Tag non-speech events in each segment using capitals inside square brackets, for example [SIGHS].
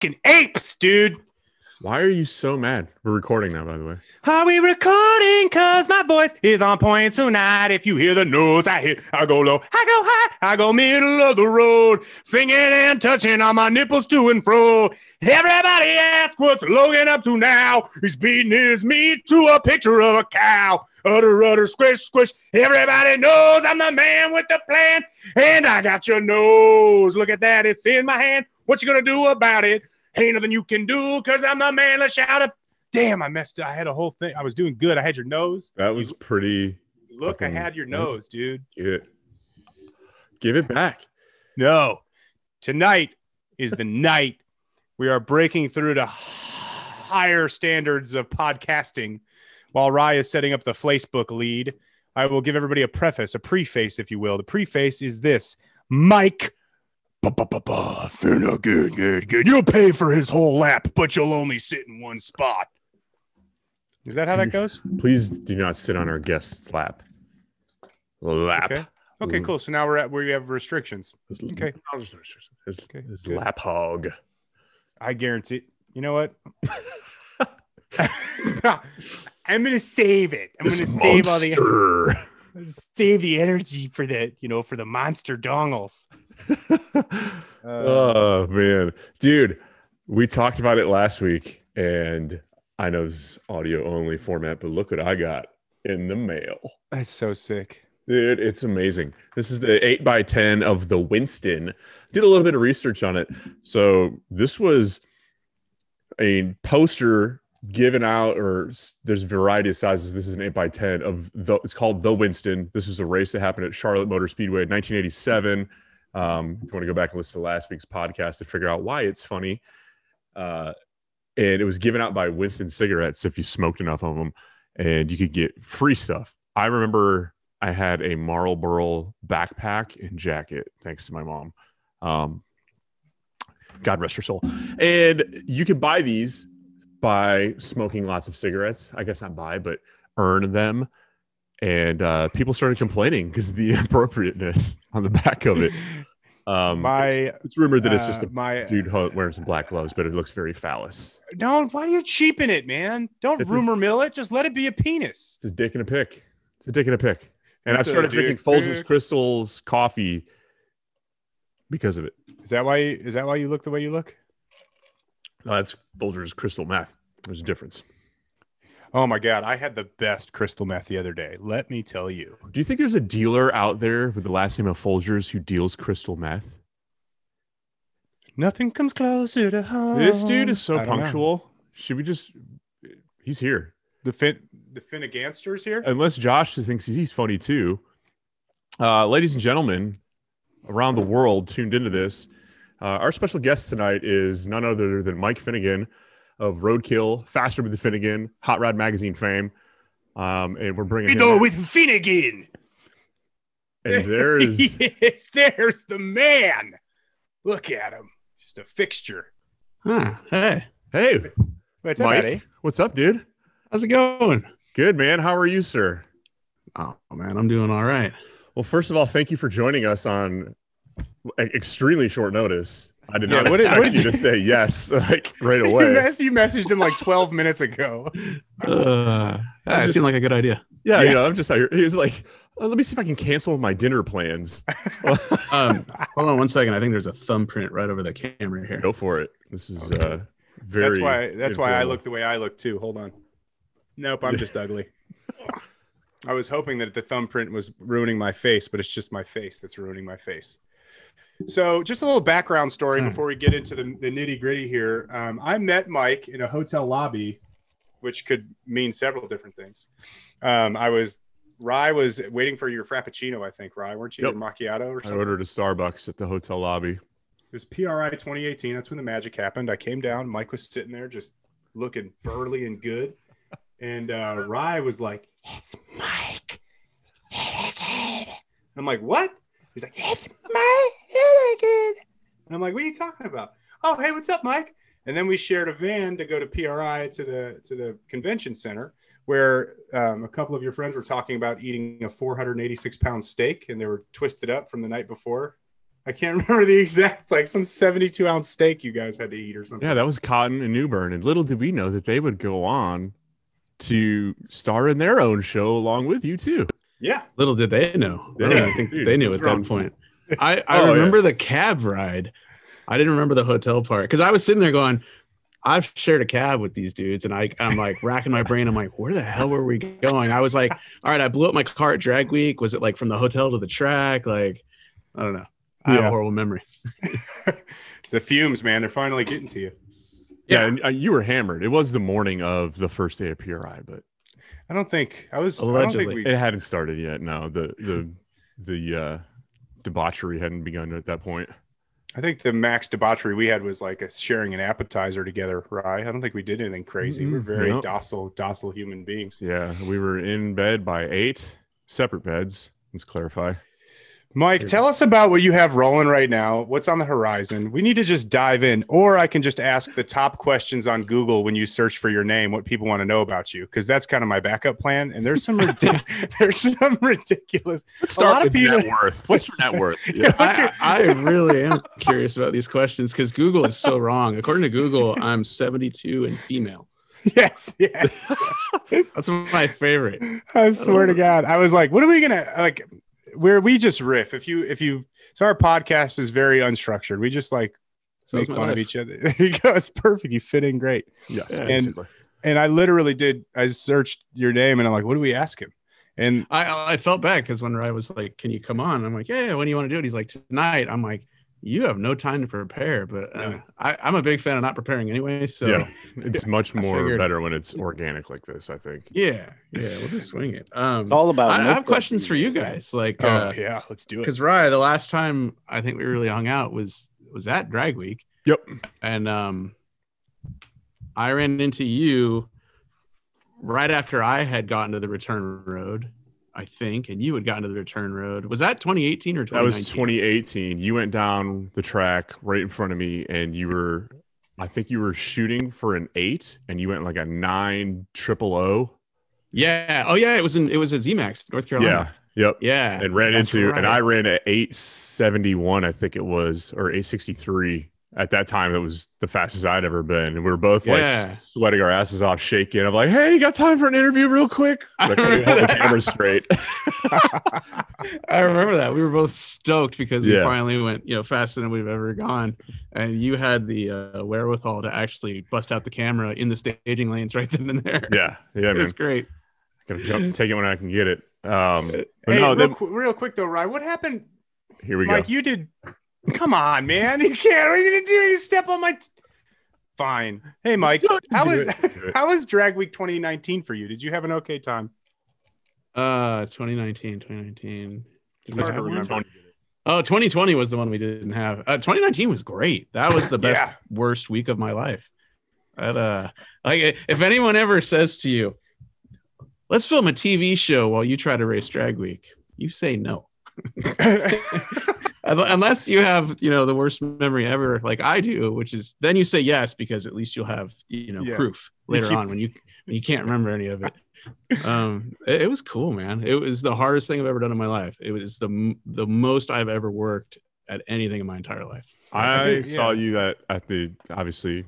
fucking apes, dude. Why are you so mad? We're recording now, by the way. Are we recording? Cause my voice is on point tonight. If you hear the notes, I hit, I go low, I go high, I go middle of the road, singing and touching on my nipples to and fro. Everybody asks what's Logan up to now. He's beating his meat to a picture of a cow. Utter, utter, squish, squish. Everybody knows I'm the man with the plan, and I got your nose. Look at that, it's in my hand. What you gonna do about it? Ain't nothing you can do, cause I'm the man. Let's shout it. Damn, I messed up. I had a whole thing. I was doing good. I had your nose. That was pretty. Look, I had your nose, dude. Give it, give it back. No. Tonight is the [LAUGHS] night we are breaking through to higher standards of podcasting while Rye is setting up the Facebook lead. I will give everybody a preface, a preface, if you will. The preface is this Mike. Fair enough. Good, good, good. You'll pay for his whole lap, but you'll only sit in one spot. Is that how that goes? Please do not sit on our guest's lap. Lap. Okay. Okay, cool. So now we're at where we have restrictions. Okay. His, Okay, his lap hog. I guarantee. You know what? [LAUGHS] [LAUGHS] I'm gonna save it. I'm This gonna save all the [LAUGHS] save the energy for the you know for the monster dongles. Uh, [LAUGHS] oh man, dude, we talked about it last week, and I know this is audio only format, but look what I got in the mail. that's so sick. Dude, it's amazing. This is the 8 by 10 of the Winston. Did a little bit of research on it. So, this was a poster given out, or there's a variety of sizes. This is an 8 by 10 of the, it's called the Winston. This was a race that happened at Charlotte Motor Speedway in 1987. Um, if you want to go back and listen to last week's podcast to figure out why it's funny. Uh, and it was given out by Winston cigarettes if you smoked enough of them, and you could get free stuff. I remember I had a Marlboro backpack and jacket, thanks to my mom. Um, God rest her soul. And you could buy these by smoking lots of cigarettes. I guess not buy, but earn them. And uh, people started complaining because the [LAUGHS] appropriateness on the back of it. [LAUGHS] Um, my it's, it's rumored that it's just uh, a my dude ho- wearing some black gloves, but it looks very phallus. Don't why do you cheapen it, man? Don't It's a- rumor mill it. Just let it be a penis. It's a dick and a pick. It's a dick and a pick. And It's I a started drinking dick Folgers. Crystals coffee because of it. Is that why? Is that why you look the way you look? No, that's Folgers Crystal Meth. There's a difference. Oh my god, I had the best crystal meth the other day. Let me tell you. Do you think there's a dealer out there with the last name of Folgers who deals crystal meth? Nothing comes closer to home. This dude is so don't know. punctual. Should we just? He's here. The fin the Finnegansters here. Unless Josh thinks he's funny too. Uh, ladies and gentlemen, around the world tuned into this. Uh, our special guest tonight is none other than Mike Finnegan of Roadkill, Faster with the Finnegan, Hot Rod Magazine fame. Um, and we're bringing We him. with Finnegan. and [LAUGHS] there's yes, there's the man. Look at him. Just a fixture. Huh. Hey, hey, What's up, Mike. Eddie? What's up, dude? how's it going? Good, man. How are you, sir? Oh man, I'm doing all right. Well, first of all, thank you for joining us on extremely short notice. I did Yeah, not what did- what did you you- to say yes [LAUGHS] like right You, away. mess- you messaged him like 12 minutes ago. [LAUGHS] Uh, yeah, it just- seemed like a good idea. Yeah, Yeah. you know, I'm just out here. He was like, "Oh, "Let me see if I can cancel my dinner plans." [LAUGHS] Um, hold on one second. I think there's a thumbprint right over the camera here. Go for it. This is uh, very. That's why that's why I look the way I look too. Hold on. Nope, I'm just ugly. I was hoping that the thumbprint was ruining my face, but it's just my face that's ruining my face. So, just a little background story Hmm. before we get into the, the nitty gritty here. Um, I met Mike in a hotel lobby, which could mean several different things. Um, I was Rye was waiting for your frappuccino, I think. Rye, weren't you? Yep. Your macchiato or I ordered a Starbucks at the hotel lobby. It was PRI 2018. That's when the magic happened. I came down. Mike was sitting there just looking burly and good. And uh, Rye was like, It's Mike I'm like, What? He's like, It's Mike Finnegan. And I'm like, What are you talking about? Oh, hey, what's up, Mike? And then we shared a van to go to PRI to the to the convention center where um, a couple of your friends were talking about eating a 486 pound steak and they were twisted up from the night before I can't [LAUGHS] remember the exact like some 72 ounce steak you guys had to eat or something. Yeah, that was Cotton and Newburn. And little did we know that they would go on to star in their own show along with you too. Yeah. Little did they know. I Yeah. even think they knew at that point. I, I Oh, yeah. remember the cab ride. I didn't remember the hotel part because I was sitting there going, I've shared a cab with these dudes, and I, I'm like racking my brain. I'm like, where the hell were we going? I was like, all right, I blew up my car at drag week. Was it like from the hotel to the track? Like, I don't know. I have a horrible memory. [LAUGHS] The fumes, man, they're finally getting to you. Yeah, Yeah. and uh, you were hammered. It was the morning of the first day of PRI, but I don't think I was I don't Allegedly. think we, it hadn't started yet. No, the the the uh, debauchery hadn't begun at that point. I think the max debauchery we had was like a sharing an appetizer together, right? I don't think we did anything crazy. We're Mm, very no. docile, docile human beings. Yeah, we were in bed by eight separate beds. Let's clarify. Mike, tell us about what you have rolling right now. What's on the horizon? We need to just dive in, or I can just ask the top questions on Google when you search for your name, what people want to know about you, because that's kind of my backup plan. And there's some ridic- [LAUGHS] [LAUGHS] there's some ridiculous. Let's A lot start of people- net worth. What's your net worth? [LAUGHS] Yeah, I, I really am curious about these questions because Google is so wrong. According to Google, I'm 72 and female. yes, yes. That's my favorite. I swear to God, I was like, what are we gonna like? Where we just riff. If you if you so our podcast is very unstructured. We just like So make fun of each other. [LAUGHS] There you go. It's perfect. You fit in great. Yes, Yeah. basically. And I literally did. I searched your name and I'm like, what do we ask him? And I I felt bad because when I was like, "Can you come on?" I'm like, "Yeah, when do you want to do it?" He's like, "Tonight." I'm like, "You have no time to prepare," but uh, No. I, I'm a big fan of not preparing anyway. So yeah, it's [LAUGHS] much more figured- better when it's organic like this. I think. yeah, yeah, we'll just swing it. Um, It's all about. I, I have questions for you guys. Like, oh uh, yeah, let's do it. because Rye, the last time I think we really hung out was was at Drag Week. Yep. and um i ran into you right after i had gotten to the return road i think and you had gotten to the return road was that 2018 or 2019? That was 2018. You went down the track right in front of me, and you were, I think you were shooting for an eight, and you went like a nine triple O. yeah oh yeah it was in it was at zmax north Carolina. Yeah. Yep. yeah And ran that's into, right. and I ran at 871, I think it was, or 863. At that time, it was the fastest I'd ever been. And we were both Yeah. like sweating our asses off, shaking. I'm like, hey, you got time for an interview real quick? I Like, hold the remember that. camera straight. [LAUGHS] I remember that we were both stoked because we Yeah. finally went, you know, faster than we've ever gone, and you had the uh, wherewithal to actually bust out the camera in the staging lanes right then and there. yeah. Yeah, man. it's great. Gotta jump, take it when I can get it. Um, but hey, no, real, then, qu- real quick though, Ryan, what happened? here we Mike, go. Like you did. Come on, man. You can't. What are you gonna do? You step on my. T- Fine. Hey, Mike. Just How was it. [LAUGHS] Just do it. how was Drag Week 2019 for you? Did you have an okay time? Uh, 2019, 2019. Did we hard to have one? remember. Oh, 2020 was the one we didn't have. Uh, 2019 was great. That was the best Yeah. worst week of my life. That uh, like if anyone ever says to you, "Let's film a TV show while you try to race Drag Week," you say no. [LAUGHS] [LAUGHS] Un- Unless you have, you know, the worst memory ever, like I do, which is then you say yes because at least you'll have, you know, Yeah. proof later [LAUGHS] on when you when you can't remember any of it. um, it, it was cool, man. It was the hardest thing I've ever done in my life. It was the the most I've ever worked at anything in my entire life. I, think- saw yeah. you that at the obviously.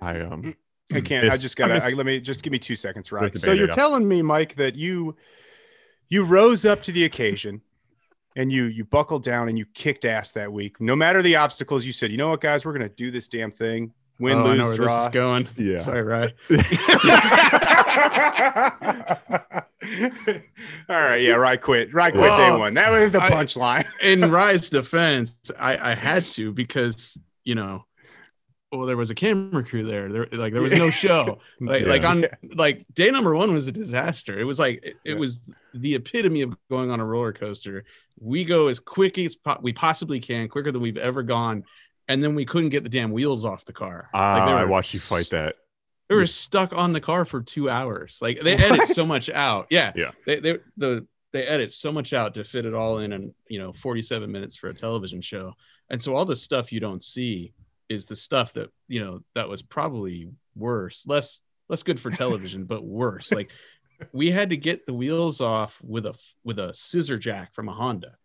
I um [CLEARS THROAT] I can't. I just gotta. I guess- I, let me just give me two seconds, right? So you're telling me, Mike, that you you rose up to the occasion and you you buckled down and you kicked ass that week. No matter the obstacles, you said, you know what, guys, we're gonna do this damn thing. Win, Oh, I know lose, where draw. this is going. Yeah. Sorry, right? [LAUGHS] [LAUGHS] All right, yeah, right. Quit, right. Quit day one. That was the punchline. [LAUGHS] In Rye's defense, I, I had to because you know, well, there was a camera crew there. There, like, there was no show. Like, like on like day number one was a disaster. It was like it, it Yeah. was the epitome of going on a roller coaster. We go as quick as po- we possibly can, quicker than we've ever gone, and then we couldn't get the damn wheels off the car. ah, they I watched you fight that. They were stuck on the car for two hours. Like they edit so much out. Yeah. Yeah. They they the they edit so much out to fit it all in and you know 47 minutes for a television show. And so all the stuff you don't see is the stuff that you know that was probably worse, less less good for television, but worse. Like we had to get the wheels off with a with a scissor jack from a Honda.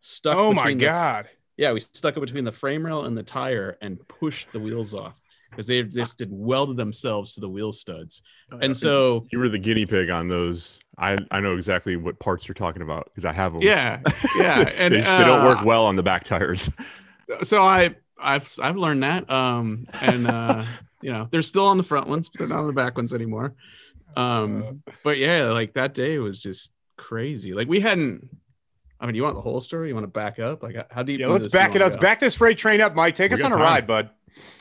Stuck Oh my between the- god. yeah, we stuck it between the frame rail and the tire and pushed the wheels off because they just did welded themselves to the wheel studs. And so you were the guinea pig on those. I I know exactly what parts you're talking about because I have them. yeah, yeah, [LAUGHS] and they, they don't work uh, well on the back tires. [LAUGHS] so I I've I've learned that. Um, and uh, [LAUGHS] you know they're still on the front ones, but they're not on the back ones anymore. Um, but yeah, like that day was just crazy. Like we hadn't. I mean, you want the whole story? You want to back up? Like how deep? Yeah, let's do back it go? Back this freight train up, Mike. Take We us on a time. ride, bud.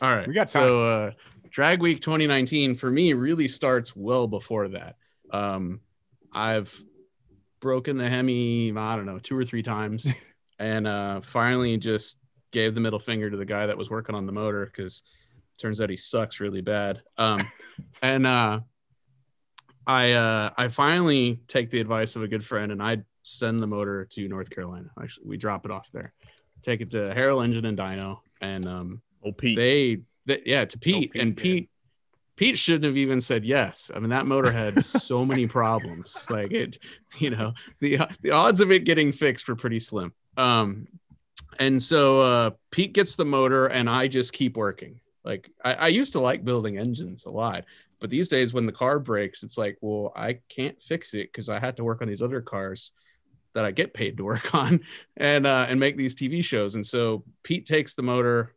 All right, We got So uh, Drag Week 2019 for me really starts well before that. Um, I've broken the Hemi, I don't know, two or three times, [LAUGHS] and uh, finally just gave the middle finger to the guy that was working on the motor because turns out he sucks really bad. Um, [LAUGHS] and uh, I uh, I finally take the advice of a good friend and I send the motor to North Carolina. Actually, we drop it off there, take it to Harrell Engine and Dyno, and um, Oh, Pete. they, they yeah to Pete, Pete, and yeah. Pete Pete shouldn't have even said yes. I mean that motor had so many [LAUGHS] problems. Like it, you know, the the odds of it getting fixed were pretty slim. Um, and so uh, Pete gets the motor, and I just keep working. Like I, I used to like building engines a lot, but these days when the car breaks, it's like, well, I can't fix it because I had to work on these other cars that I get paid to work [LAUGHS] on and uh, and make these TV shows. And so Pete takes the motor.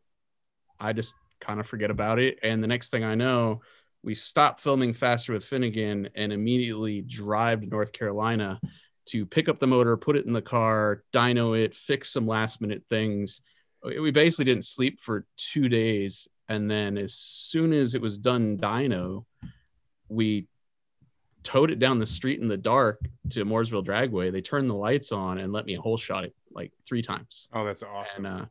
I just kind of forget about it. And the next thing I know, we stop filming Faster with Finnegan and immediately drive to North Carolina to pick up the motor, put it in the car, dyno it, fix some last minute things. We basically didn't sleep for two days. And then as soon as it was done dyno, we towed it down the street in the dark to Mooresville Dragway. They turned the lights on and let me whole shot it like three times Oh, that's awesome. and uh,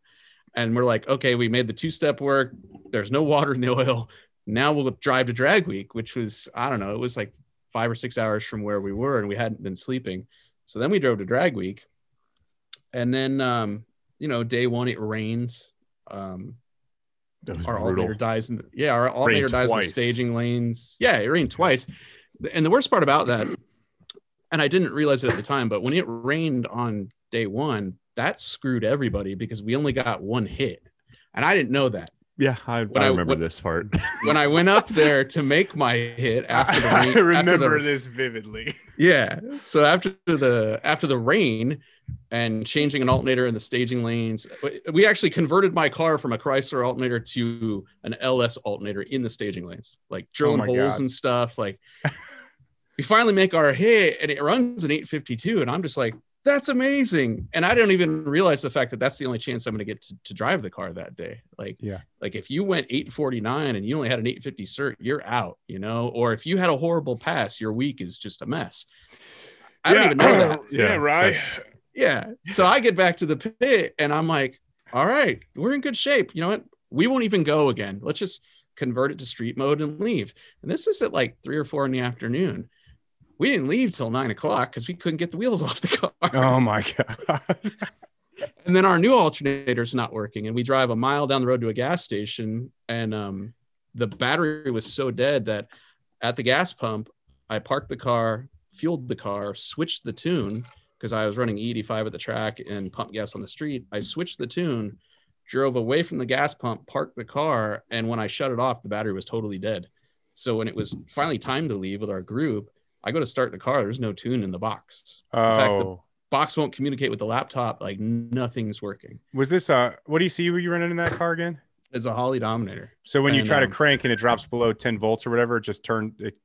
and we're like, okay, we made the two step work. There's no water in the oil. Now we'll drive to Drag Week, which was I don't know, it was like five or six hours from where we were, and we hadn't been sleeping. So then we drove to Drag Week, and then um, you know, day one it rains. Um, our brutal. alternator dies in the, yeah, our alternator dies in the staging lanes. Yeah, it rained twice. And the worst part about that, and I didn't realize it at the time, but when it rained on day one, that screwed everybody because we only got one hit. And I didn't know that. Yeah, I, When I I- remember when- this part. [LAUGHS] When I went up there to make my hit [LAUGHS] after the rain, I remember the- this vividly. yeah. So after the after the rain and changing an alternator in the staging lanes, we actually converted my car from a Chrysler alternator to an LS alternator in the staging lanes, like oh drilling my holes God. and stuff. Like [LAUGHS] we finally make our hit and it runs an 852, and I'm just like, that's amazing. And I don't even realize the fact that that's the only chance I'm going to get to, to drive the car that day. Like, Yeah. like if you went 849 and you only had an 850 cert, you're out, you know, or if you had a horrible pass, your week is just a mess. I don't even know that. [CLEARS THROAT] yeah, Yeah, right. that's- Yeah. So I get back to the pit and I'm like, all right, we're in good shape. You know what? We won't even go again. Let's just convert it to street mode and leave. And this is at like three or four in the afternoon. We didn't leave till nine o'clock because we couldn't get the wheels [LAUGHS] off the car. Oh my god. [LAUGHS] and then our new alternator's not working and we drive a mile down the road to a gas station and um, the battery was so dead that at the gas pump i parked the car fueled the car switched the tune because i was running e85 at the track and pump gas on the street i switched the tune drove away from the gas pump parked the car and when i shut it off the battery was totally dead so when it was finally time to leave with our group i go to start the car there's no tune in the box fact, the- Oh, box won't communicate with the laptop like nothing's working was this uh? What do you see? Were you running in that car again? it's a Holley dominator So when you And, try to um, crank and it drops below 10 volts or whatever, it just turn it.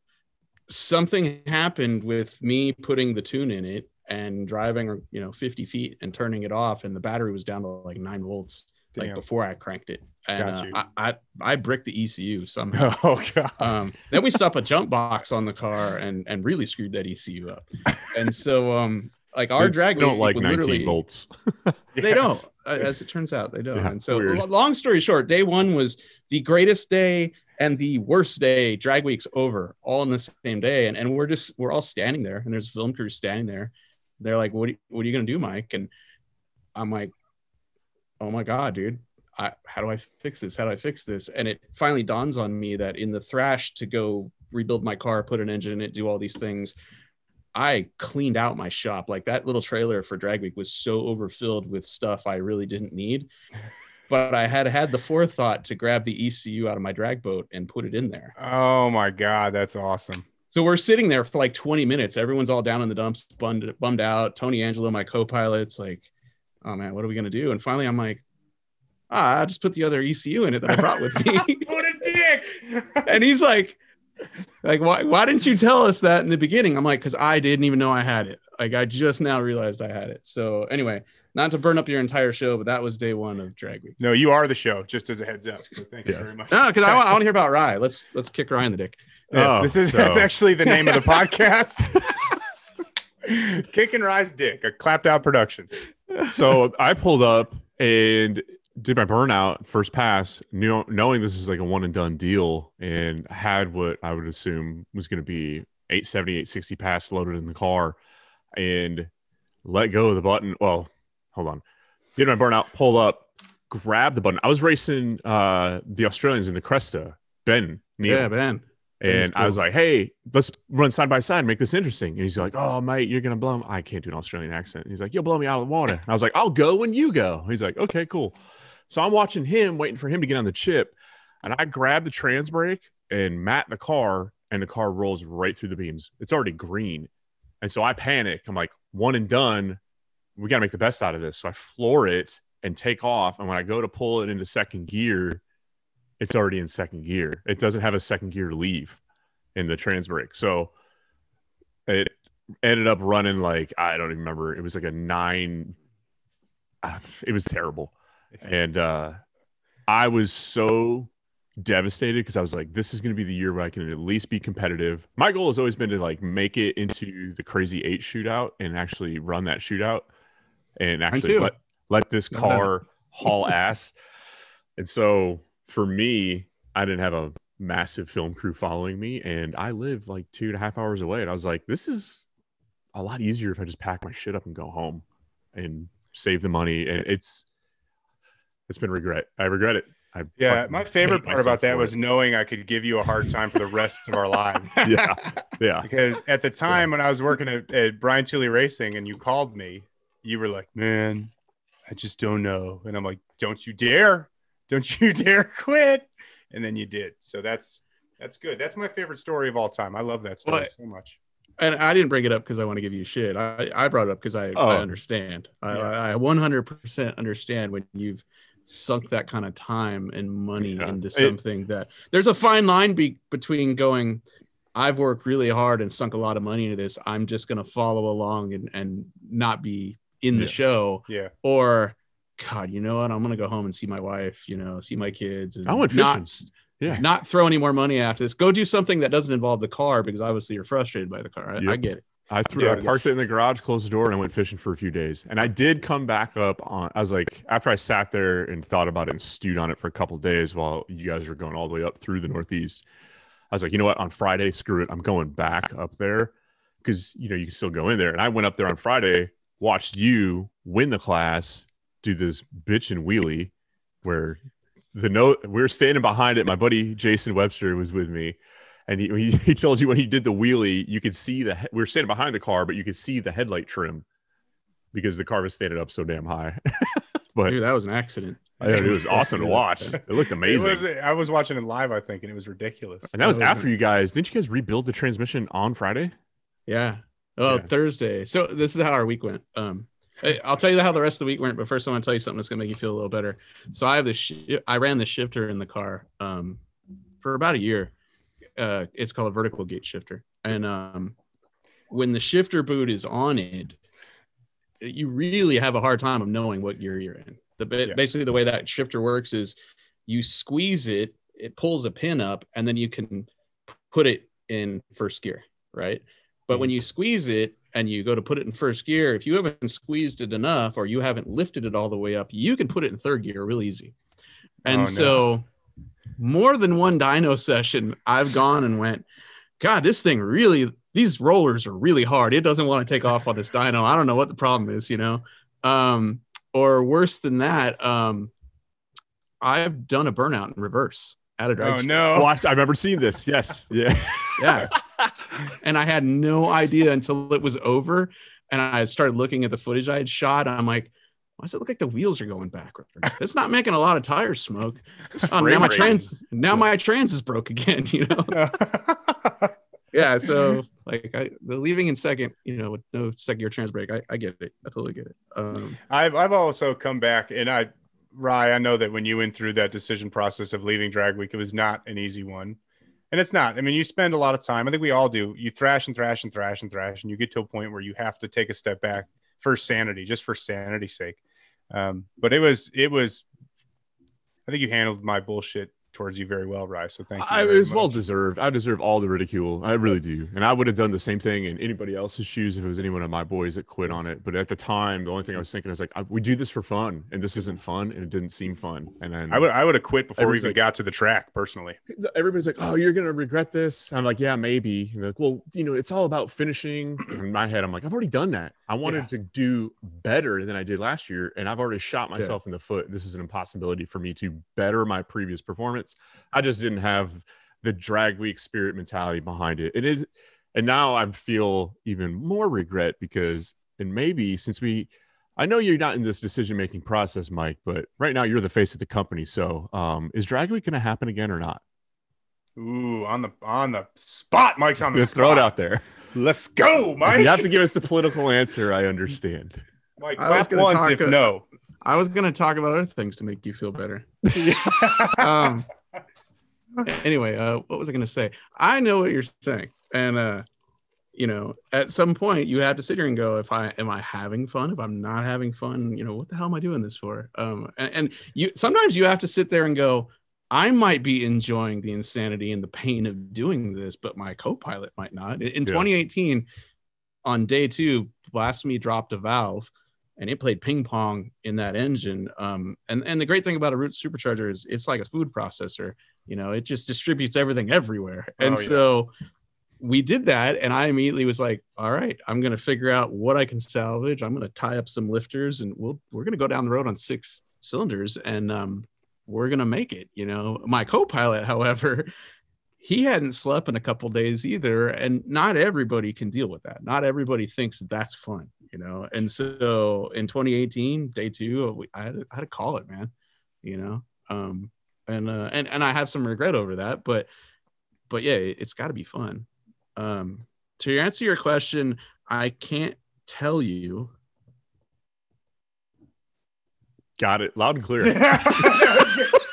something happened with me putting the tune in it and driving you know 50 feet and turning it off and the battery was down to like nine volts like before i cranked it and Got uh. I, I i bricked the ecu somehow [LAUGHS] Oh god. um, then we stuck a jump box on the car and and really screwed that ecu up and so um like our They drag don't like would 19 volts. [LAUGHS] they Yes. don't [LAUGHS] as it turns out they don't Yeah, and so weird. long story short day one was the greatest day and the worst day drag weeks over all in the same day and, and we're just we're all standing there and there's a film crew standing there they're like what, are- what are you going to do mike and i'm like oh my god dude I, how do i fix this how do i fix this and it finally dawns on me that in the thrash to go rebuild my car put an engine in it do all these things I cleaned out my shop. Like that little trailer for Drag Week was so overfilled with stuff I really didn't need. [LAUGHS] But I had had the forethought to grab the ECU out of my drag boat and put it in there. Oh my god, that's awesome. So we're sitting there for like 20 minutes. Everyone's all down in the dumps, bummed, bummed out. Tony Angelo, my co-pilot's like, "Oh man, what are we gonna do?" And finally, I'm like, "Ah, I just put the other ECU in it that I brought with me." [LAUGHS] what a dick! [LAUGHS] and he's like, "Like, why? Why didn't you tell us that in the beginning?" I'm like, "Cause I didn't even know I had it. Like, I just now realized I had it." So anyway, not to burn up your entire show, but that was day one of Drag Week. no, you are the show. Just as a heads up. So thank you very much. No, because I want, I want to hear about Rye. Let's let's kick Rye in the dick. Yes, Oh, this is so- that's actually the name of the [LAUGHS] podcast. Kick and Rise Dick, a clapped out production. so I pulled up and did my burnout first pass, knew, knowing this is like a one and done deal, and had what I would assume was going to be 870, 860 pass loaded in the car, and let go of the button. Well, hold on, did my burnout, pull up, grab the button. I was racing uh, the Australians in the Cresta, Ben. Neal. Yeah, Ben. And That's I was like, hey, let's run side by side, make this interesting. And he's like, oh, mate, you're going to blow me. I can't do an Australian accent. He's like, you'll blow me out of the water. And I was like, I'll go when you go. He's like, okay, cool. So I'm watching him, waiting for him to get on the chip. And I grab the trans brake and mat the car, and the car rolls right through the beams. It's already green. And so I panic. I'm like, one and done. We got to make the best out of this. So I floor it and take off. And when I go to pull it into second gear, it's already in second gear. It doesn't have a second gear leave in the trans brake. So it ended up running like I don't even remember. It was like a nine. [SIGHS] It was terrible, and uh, I was so devastated because I was like, "This is going to be the year where I can at least be competitive." My goal has always been to like make it into the Crazy Eight shootout and actually run that shootout, and actually let let this car haul [LAUGHS] ass. And so for me, I didn't have a massive film crew following me, and I live like two and a half hours away. And I was like, this is a lot easier if I just pack my shit up and go home and save the money. And it's it's been regret. I regret it. I Yeah, my favorite part about that was it. knowing I could give you a hard time for the rest of our lives. [LAUGHS] yeah, yeah, Because at the time when I was working at, at Brian Tooley Racing and you called me, you were like, "Man, I just don't know," and I'm like, "Don't you dare! Don't you [LAUGHS] dare quit!" And then you did. So that's that's good. That's my favorite story of all time. I love that story Well, so much. and I didn't bring it up because I want to give you shit. I, I brought it up because I, Oh. I understand. I, Yes. I 100% understand when you've sunk that kind of time and money Yeah. into It- something that there's a fine line be, between going, I've worked really hard and sunk a lot of money into this. I'm just going to follow along and, and not be in the Yeah. show Yeah, or God, you know what? I'm gonna go home and see my wife, you know, see my kids, and I went not. Yeah. not throw any more money after this. Go do something that doesn't involve the car because obviously you're frustrated by the car. I, I get it. I threw. Yeah. I parked it in the garage, closed the door, and I went fishing for a few days. And I did come back up on. I was like, after I sat there and thought about it and stewed on it for a couple days while you guys were going all the way up through the Northeast. I was like, you know what? On Friday, screw it. I'm going back up there because you know you can still go in there. And I went up there on Friday, watched you win the class, do this bitch and wheelie, where the note we were standing behind it. My buddy Jason Webster was with me, and he, he he told you when he did the wheelie, you could see the he- we were standing behind the car, but you could see the headlight trim because the car was standing up so damn high. [LAUGHS] but Dude, that was an accident. I it was awesome to watch. [LAUGHS] It looked amazing. It was, I was watching it live, I think, and it was ridiculous. and that was That was after you guys. Didn't you guys rebuild the transmission on Friday? Yeah. Oh, Yeah. Thursday. So this is how our week went. Um, I- I'll tell you how the rest of the week went, but first I want to tell you something that's gonna make you feel a little better. So I have this. Sh- I ran the shifter in the car um, for about a year. Uh, it's called a vertical gate shifter, and um, when the shifter boot is on it, you really have a hard time of knowing what gear you're in. The Yeah. basically the way that shifter works is you squeeze it, it pulls a pin up, and then you can put it in first gear, right? But when you squeeze it and you go to put it in first gear, if you haven't squeezed it enough or you haven't lifted it all the way up, you can put it in third gear real easy. And Oh, no. so, more than one dyno session, I've gone and went, God, this thing really, these rollers are really hard. It doesn't want to take off on this dyno. I don't know what the problem is, you know? Um, or worse than that, um, I've done a burnout in reverse at a drag Oh strip. no! Oh, I've remember seen this. Yes. Yeah. Yeah. [LAUGHS] and I had no idea until it was over. And I started looking at the footage I had shot. And I'm like, why does it look like the wheels are going backwards? It's not making a lot of tire smoke. [LAUGHS] Oh, now my trans now my trans is broke again, [LAUGHS] you know. [LAUGHS] yeah, so like I, the leaving in second, you know, with no second year trans brake, I, I get it. I totally get it. Um, I've I've also come back and I Rye, I know that when you went through that decision process of leaving drag week, it was not an easy one. And it's not. I mean, you spend a lot of time. I think we all do. You thrash and thrash and thrash and thrash, and you get to a point where you have to take a step back for sanity, just for sanity's sake. Um, but it was, it was. I think you handled my bullshit towards you very well, Rye. So thank you. I, it was much. well deserved. I deserve all the ridicule. I really do. And I would have done the same thing in anybody else's shoes if it was any one of my boys that quit on it. But at the time, the only thing I was thinking was like, we do this for fun, and this isn't fun, and it didn't seem fun. And then I would I would have quit before we even like, got to the track personally. Everybody's like, oh, you're gonna regret this. I'm like, yeah, maybe. And like, well, you know, it's all about finishing. In my head, I'm like, I've already done that. I wanted yeah. to do better than I did last year, and I've already shot myself yeah. in the foot. This is an impossibility for me to better my previous performance. I just didn't have the drag week spirit mentality behind it. It is, and now I feel even more regret because, and maybe since we, I know you're not in this decision making process, Mike, but right now you're the face of the company. So, um, is drag week going to happen again or not? Ooh, on the on the spot, Mike's on the Just spot. Throw it out there. Let's go, Mike. If you have to give us the political answer. I understand. Mike, clap once if a, no. I was going to talk about other things to make you feel better. [LAUGHS] um, anyway, uh, what was I going to say? I know what you're saying, and uh, you know, at some point you have to sit here and go, if I am I having fun? If I'm not having fun, you know, what the hell am I doing this for? Um, and, and you sometimes you have to sit there and go, I might be enjoying the insanity and the pain of doing this, but my co-pilot might not. In yeah. 2018, on day two, Blasphemy dropped a valve and it played ping pong in that engine. Um, and, and the great thing about a Roots supercharger is it's like a food processor. You know, it just distributes everything everywhere. And oh, yeah. so we did that. And I immediately was like, all right, I'm going to figure out what I can salvage. I'm going to tie up some lifters and we'll, we're going to go down the road on six cylinders. And, um, we're gonna make it you know my co-pilot however he hadn't slept in a couple days either and not everybody can deal with that not everybody thinks that's fun you know and so in 2018 day two i had to, I had to call it man you know um and uh and, and i have some regret over that but but yeah it, it's got to be fun um to answer your question i can't tell you Got it. Loud and clear. [LAUGHS] [LAUGHS]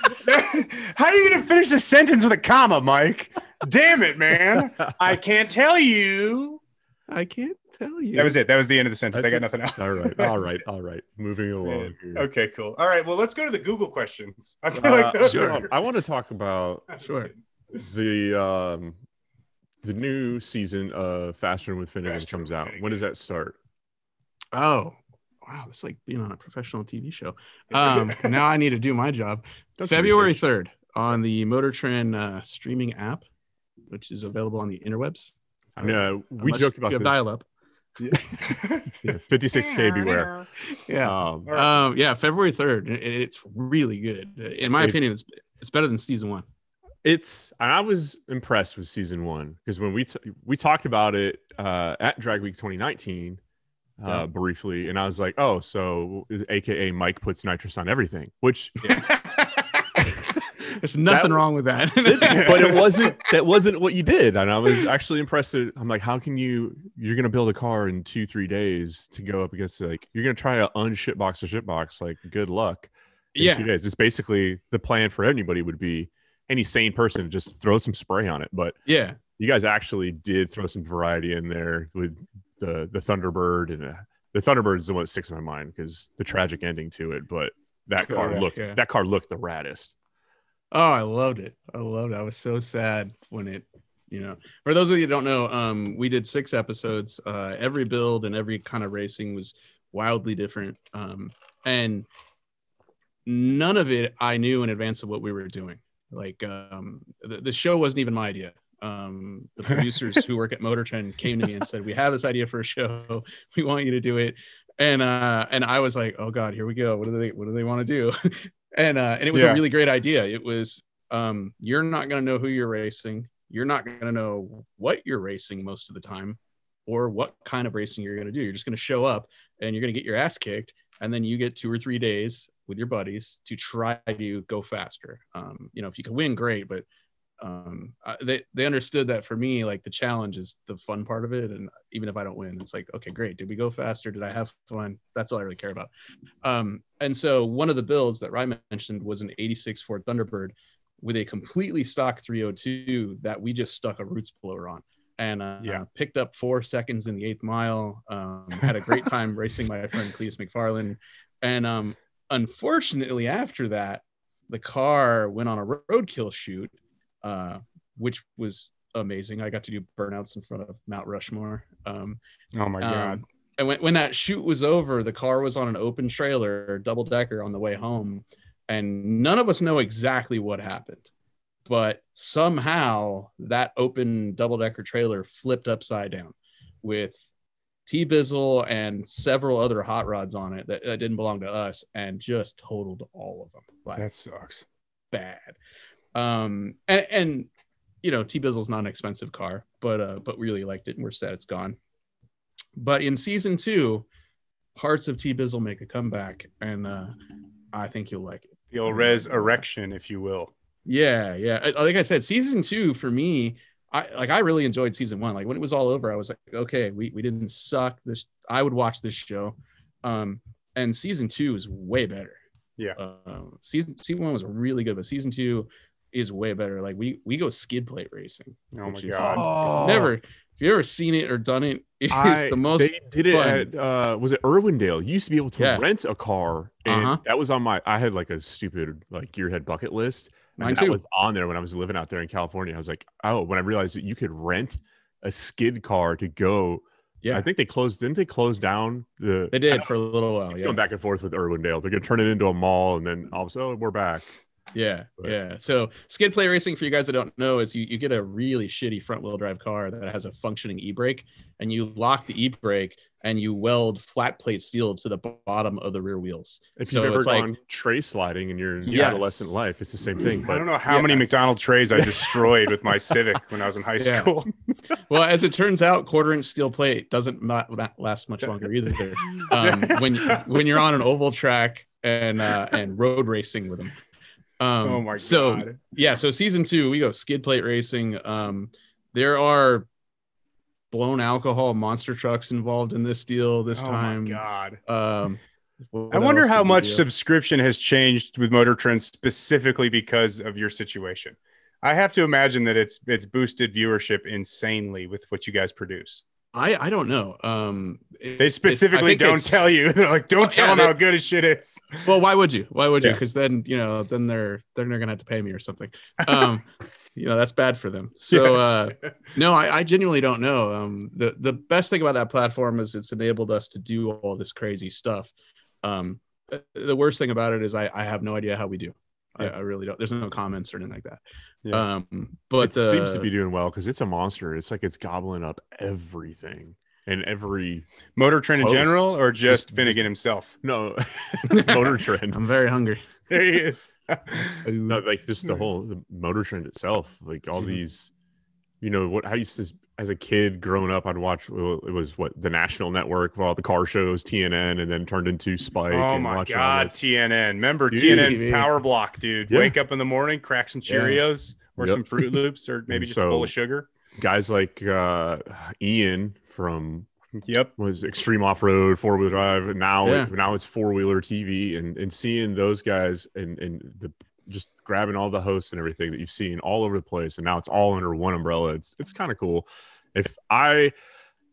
[LAUGHS] How are you going to finish a sentence with a comma, Mike? Damn it, man. I [LAUGHS] can't tell you. I can't tell you. That was it. That was the end of the sentence. That's I got nothing else. All right. All [LAUGHS] right. All right. Moving along. Okay, cool. All right. Well, let's go to the Google questions. I feel uh, like those sure. are... I want to talk about sure the um the new season of Faster with Finnegan Faster comes out. Finnegan. When does that start? Oh, wow, it's like being on a professional TV show. [LAUGHS] Um, now I need to do my job. That's February 3rd on the Motor Trend uh, streaming app, which is available on the interwebs. I mean, uh, we joked about you this. dial up. yeah, [LAUGHS] [LAUGHS] 56k beware. Yeah, um, um, yeah, February 3rd. It's really good. In my it, opinion, it's it's better than season one. It's I was impressed with season one because when we t- we talked about it uh, at Drag Week 2019 uh, yeah. briefly, and I was like, "Oh, so AKA Mike puts nitrous on everything," which [LAUGHS] there's nothing that, wrong with that. [LAUGHS] but it wasn't that wasn't what you did, and I was actually impressed. That, I'm like, how can you? You're gonna build a car in two three days to go up against like you're gonna try a unshipbox or shipbox. Like, good luck. yeah, two days. It's basically the plan for anybody would be any sane person just throw some spray on it. But yeah, you guys actually did throw some variety in there with the the Thunderbird and uh, the Thunderbird is the one that sticks in my mind because the tragic ending to it. But that car Correct, looked yeah. that car looked the raddest. Oh, I loved it. I loved it. I was so sad when it, you know, for those of you who don't know, um, we did six episodes. Uh, every build and every kind of racing was wildly different. Um, and none of it I knew in advance of what we were doing. Like um, the, the show wasn't even my idea um, [LAUGHS] the producers who work at Motor Trend came to me and said, "We have this idea for a show. [LAUGHS] We want you to do it." And uh, and I was like, "Oh God, here we go. What do they What do they want to do?" [LAUGHS] and uh, and it was yeah. a really great idea. It was um, you're not going to know who you're racing. you're not going to know what you're racing most of the time or what kind of racing you're going to do. You're just going to show up and you're going to get your ass kicked. And then you get two or three days with your buddies to try to go faster. Um, you know, if you can win, great. But um, I, they, they understood that for me, like the challenge is the fun part of it. And even if I don't win, it's like, okay, great. Did we go faster? Did I have fun? That's all I really care about. Um, and so one of the builds that Ryan mentioned was an 86 Ford Thunderbird with a completely stock 302 that we just stuck a roots blower on and uh, Yeah. picked up four seconds in the eighth mile. Um, had a great time [LAUGHS] racing my friend Cleetus McFarland. And um, unfortunately, after that, the car went on a roadkill shoot, uh, which was amazing. I got to do burnouts in front of Mount Rushmore. Um, Oh my god. um, and when, when that shoot was over, the car was on an open trailer, double decker on the way home. And none of us know exactly what happened. But somehow that open double decker trailer flipped upside down with T Bizzle and several other hot rods on it that, that didn't belong to us and just totaled all of them. Like that sucks. bad. Um, and, and you know, T Bizzle's not an expensive car, but uh, but we really liked it, and we're sad it's gone. But in season two, parts of T Bizzle make a comeback, and uh, I think you'll like it. The old res erection, if you will. Yeah, yeah. Like I said, season two for me, I like I really enjoyed season one. Like when it was all over, I was like, okay, we, we didn't suck. This I would watch this show. Um, and season two is way better. Yeah. Uh, season season one was really good, but season two is way better. Like we we go skid plate racing. Oh my god. Oh. Never. If you ever seen it or done it, [LAUGHS] it's I- the most. They did it fun. at uh, was it Irwindale? You used to be able to Yeah. rent a car, and Uh-huh. that was on my. I had like a stupid like gearhead bucket list, and Mine that too. was on there when I was living out there in California. I was like, oh, when I realized that you could rent a skid car to go. yeah, I think they closed. Didn't they close down the? they did for a little while. Yeah. Going back and forth with Irwindale, they're gonna turn it into a mall, and then all of a sudden we're back. Yeah, But- yeah. So skid plate racing, for you guys that don't know, is you, you get a really shitty front wheel drive car that has a functioning e brake, and you lock the e brake and you weld flat plate steel to the bottom of the rear wheels. If So you've ever it's like- gone tray sliding in your Yes. adolescent life, it's the same thing. But I don't know how many. [LAUGHS] McDonald trays I destroyed with my Civic when I was in high Yeah. school. [LAUGHS] Well, as it turns out, quarter inch steel plate doesn't ma- last much longer either. [LAUGHS] Um, when when you're on an oval track and uh, and road racing with them. Um, oh my so, god. yeah so season two we go skid plate racing um there are blown alcohol monster trucks involved in this deal this oh time my god. um I wonder how much do? subscription has changed with Motor Trend specifically because of your situation. I have to imagine that it's it's boosted viewership insanely with what you guys produce. I i don't know. Um it- They specifically don't tell you. [LAUGHS] They're like, don't tell yeah, them they- how good his shit is. well why would you? Why would you? Yeah. because then you know then they're then they're gonna have to pay me or something. Um [LAUGHS] you know that's bad for them. So uh [LAUGHS] no I, I genuinely don't know. Um the the best thing about that platform is it's enabled us to do all this crazy stuff. Um uh, the worst thing about it is i i have no idea how we do Yeah. I really don't there's no comments or anything like that Yeah. um but it seems to uh, be doing well because it's a monster. It's like it's gobbling up everything and every Motor Trend in general, or just, Just- Finnegan himself? no [LAUGHS] [LAUGHS] motor trend. i'm very hungry There he is. [LAUGHS] No, like just the whole the motor trend itself. Like all Mhm. these, you know, what I used to as a kid growing up, I'd watch. It was what the National Network of all the car shows, TNN, and then turned into Spike. oh and my watching god. TNN. Remember Dude. TNN TV. Power Block, dude. Yeah. Wake up in the morning, crack some Yeah. Cheerios or Yep. some Fruit Loops, or [LAUGHS] maybe And just a bowl of sugar. guys like uh, Ian from Yep. was extreme off road, four wheel drive, and now Yeah. now it's four wheeler TV, and and seeing those guys and and the just grabbing all the hosts and everything that you've seen all over the place, and now it's all under one umbrella. It's it's kind of cool. If I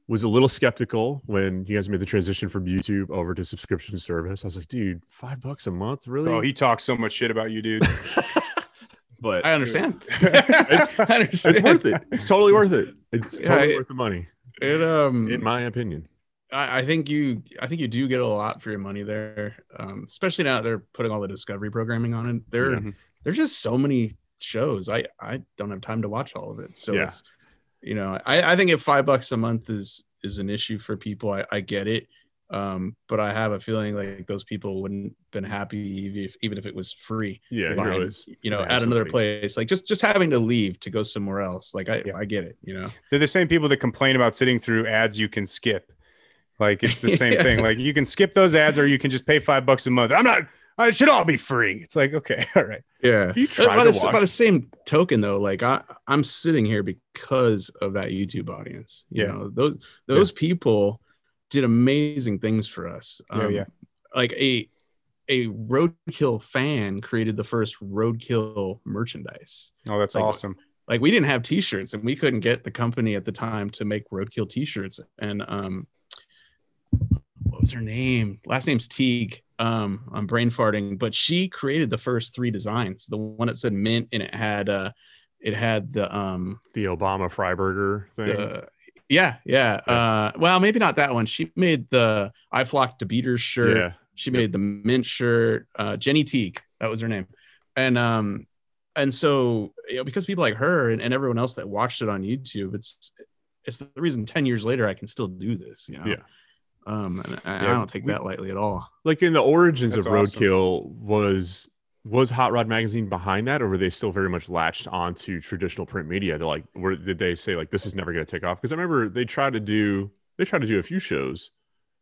was a little skeptical when you guys made the transition from YouTube over to subscription service, I was like, dude, five bucks a month, really? Oh, he talks so much shit about you, dude. [LAUGHS] but i understand [LAUGHS] It's- [LAUGHS] I understand. it's worth it. It's totally worth it. It's Yeah, totally it- worth the money, it um in my opinion. I, I think you I think you do get a lot for your money there. Um, especially now that they're putting all the discovery programming on it. There Mhm. there's just so many shows. I I don't have time to watch all of it. So Yeah. if- you know, I, I think if five bucks a month is is an issue for people, I, I get it. Um, but I have a feeling like those people wouldn't been happy even if, even if it was free. Yeah, buying, always- you know, at another place, like just just having to leave to go somewhere else. Like I, Yeah. I get it. You know, They're the same people that complain about sitting through ads you can skip. Like it's the [LAUGHS] same Yeah. thing. Like you can skip those ads or you can just pay five bucks a month. I'm not. It should all be free. It's like okay, [LAUGHS] all right. yeah. You By the, to by the same token, though, like I, I'm sitting here because of that YouTube audience. You Yeah. know, those those people did amazing things for us. Yeah, yeah. Like a a roadkill fan created the first roadkill merchandise. Oh, that's Like, awesome. Like we didn't have T-shirts, and we couldn't get the company at the time to make roadkill T-shirts. And um, what was her name? Last name's Teague. Um, I'm brain farting, but she created the first three designs. The one that said mint, and it had uh, it had the um, the Obama Freiburger thing. the yeah, yeah. Uh, well, maybe not that one. She made the I flocked to beaters shirt. yeah, She made the mint shirt. Uh, Jenny Teague, that was her name, and um, and so you know, because people like her and, and everyone else that watched it on YouTube, it's it's the reason ten years later I can still do this. You know. Yeah. Um, and I, I don't take we- that lightly at all. like in the origins That's of awesome. Roadkill was was Hot Rod Magazine behind that, or were they still very much latched onto traditional print media? They're like, were did they say like this is never going to take off? Because I remember they tried to do they tried to do a few shows.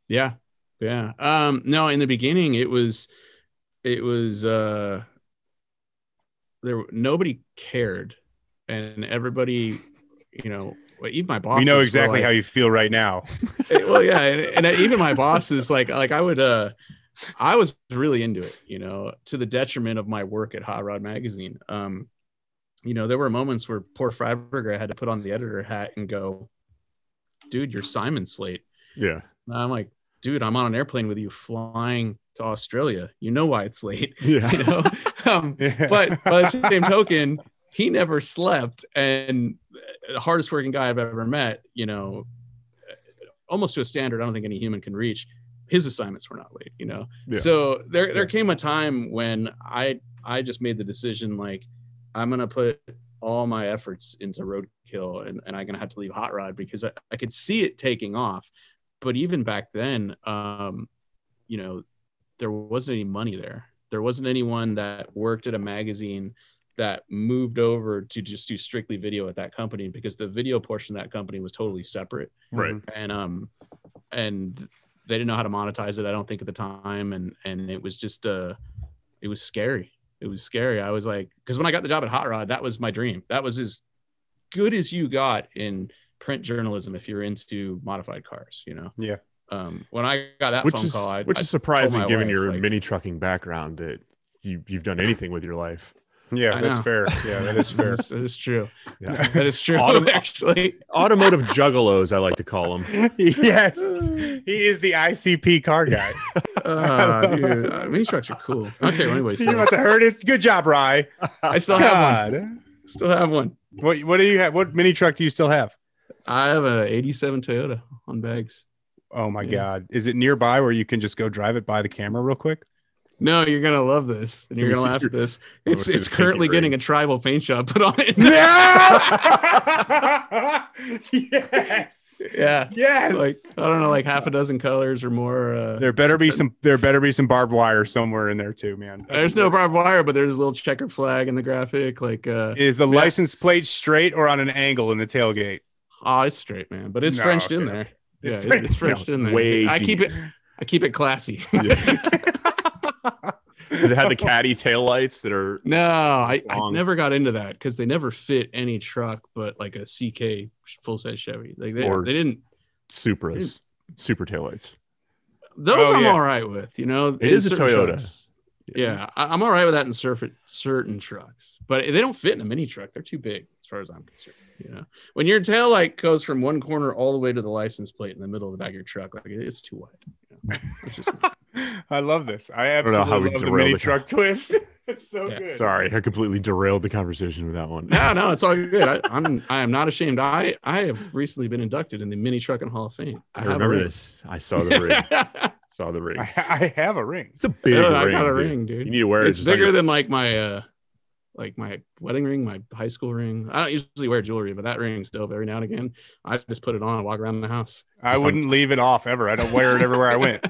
Yeah. Yeah. Um, no, in the beginning it was it was uh there nobody cared and everybody, you know, well, even my boss. We know exactly how you feel right now. [LAUGHS] well, yeah, and, and even my boss is like like I would uh I was really into it, you know, to the detriment of my work at Hot Rod Magazine. Um, you know, there were moments where poor Freiburger had to put on the editor hat and go, dude, you're Simon Slate. Yeah, And I'm like, dude, I'm on an airplane with you flying to Australia. You know why it's late, [LAUGHS] yeah, you know? um, [LAUGHS] but by the same token, he never slept, and the hardest working guy I've ever met. You know, almost to a standard I don't think any human can reach. His assignments were not late. You know, Yeah. so there there came a time when I I just made the decision like I'm gonna put all my efforts into roadkill and, and I'm gonna have to leave Hot Rod because I, I could see it taking off. But even back then, um, you know, there wasn't any money there. There wasn't anyone that worked at a magazine that moved over to just do strictly video at that company because the video portion of that company was totally separate. Right. and um and they didn't know how to monetize it i don't think at the time. And and it was just uh it was scary. It was scary. I was like because when i got the job at hot rod that was my dream. That was as good as you got in print journalism if you're into modified cars you know? Yeah. um when i got that Which phone is call I, which I is surprising given wife, your like- mini trucking background that you you've done anything with your life. Yeah, I that's know. fair. Yeah, that is [LAUGHS] fair. that is true Yeah. [LAUGHS] that is true Autom- actually Automotive juggalos, I like to call them. [LAUGHS] yes, he is the ICP car guy. uh, dude, uh, mini trucks are cool okay well, anyways you must have heard it. Good job, Rye. i still have one still have one What what do you have? What mini truck do you still have? I have a 87 Toyota on bags. Oh my Yeah. God. Is it nearby where you can just go drive it by the camera real quick? No, you're gonna love this, and you're gonna laugh your- at this. It's it's currently getting a tribal paint job put on it. [LAUGHS] [LAUGHS] yes. yeah, Yes. like I don't know, like half a dozen colors or more. Uh, there better be some there better be some barbed wire somewhere in there too, man. there's no barbed wire, but there's a little checkered flag in the graphic. Like, uh, Is the Yes. license plate straight or on an angle in the tailgate? oh, it's straight, man, but it's No, Frenched in there. It's yeah, Frenched- it's Frenched in [LAUGHS] there. way I keep deep. it. I keep it classy. Does it have the caddy tail lights that are no, I, I never got into that because they never fit any truck but like a CK full size Chevy. Like they, Or- they didn't. Supras, super taillights? Those Oh, I'm yeah. all right with, you know. it is a Toyota. trucks. Yeah, I, I'm all right with that in certain certain trucks, but they don't fit in a mini truck. They're too big, as far as I'm concerned. You know, when your tail light goes from one corner all the way to the license plate in the middle of the back of your truck, like it's too wide. You know? It's just [LAUGHS] I love this. I don't know absolutely how we love the mini the- truck twist. [LAUGHS] it's so Yeah, good. Sorry, I completely derailed the conversation with that one. no, no, it's all good. I, I'm I am not ashamed. I I have recently been inducted in the Mini Trucking Hall of Fame. I have a remember this. I saw the ring. [LAUGHS] saw the ring. I, I have a ring. It's a big Yeah, I ring. got a dude. ring, dude. You need to wear it. it's just on bigger than like my uh like my wedding ring, my high school ring. I don't usually wear jewelry, but that ring's dope. Every now and again, I just put it on and walk around the house. I Just wouldn't leave it off ever. I don't wear it everywhere I went.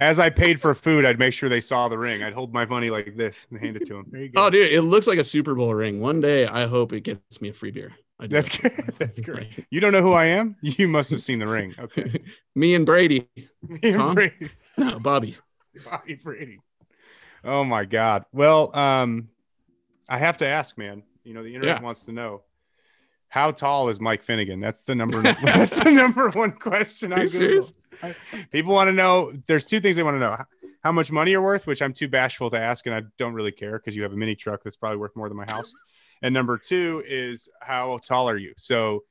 As I paid for food, I'd make sure they saw the ring. I'd hold my money like this and hand it to them. [LAUGHS] There you go. Oh, dude, it looks like a Super Bowl ring. One day, I hope it gets me a free beer. I. That's good. [LAUGHS] That's [LAUGHS] great. You don't know who I am? You must have seen the ring. Okay. me and Brady, Me Tom? Brady. no, Bobby. Bobby Brady. Oh my God. Well, um, I have to ask, man. You know, the internet Yeah. wants to know how tall is Mike Finnegan? That's the number. that's the number one question. Are on you Google. serious? I- People want to know. There's two things they want to know: how much money you're worth, which I'm too bashful to ask, and I don't really care because you have a mini truck that's probably worth more than my house. And number two is how tall are you? So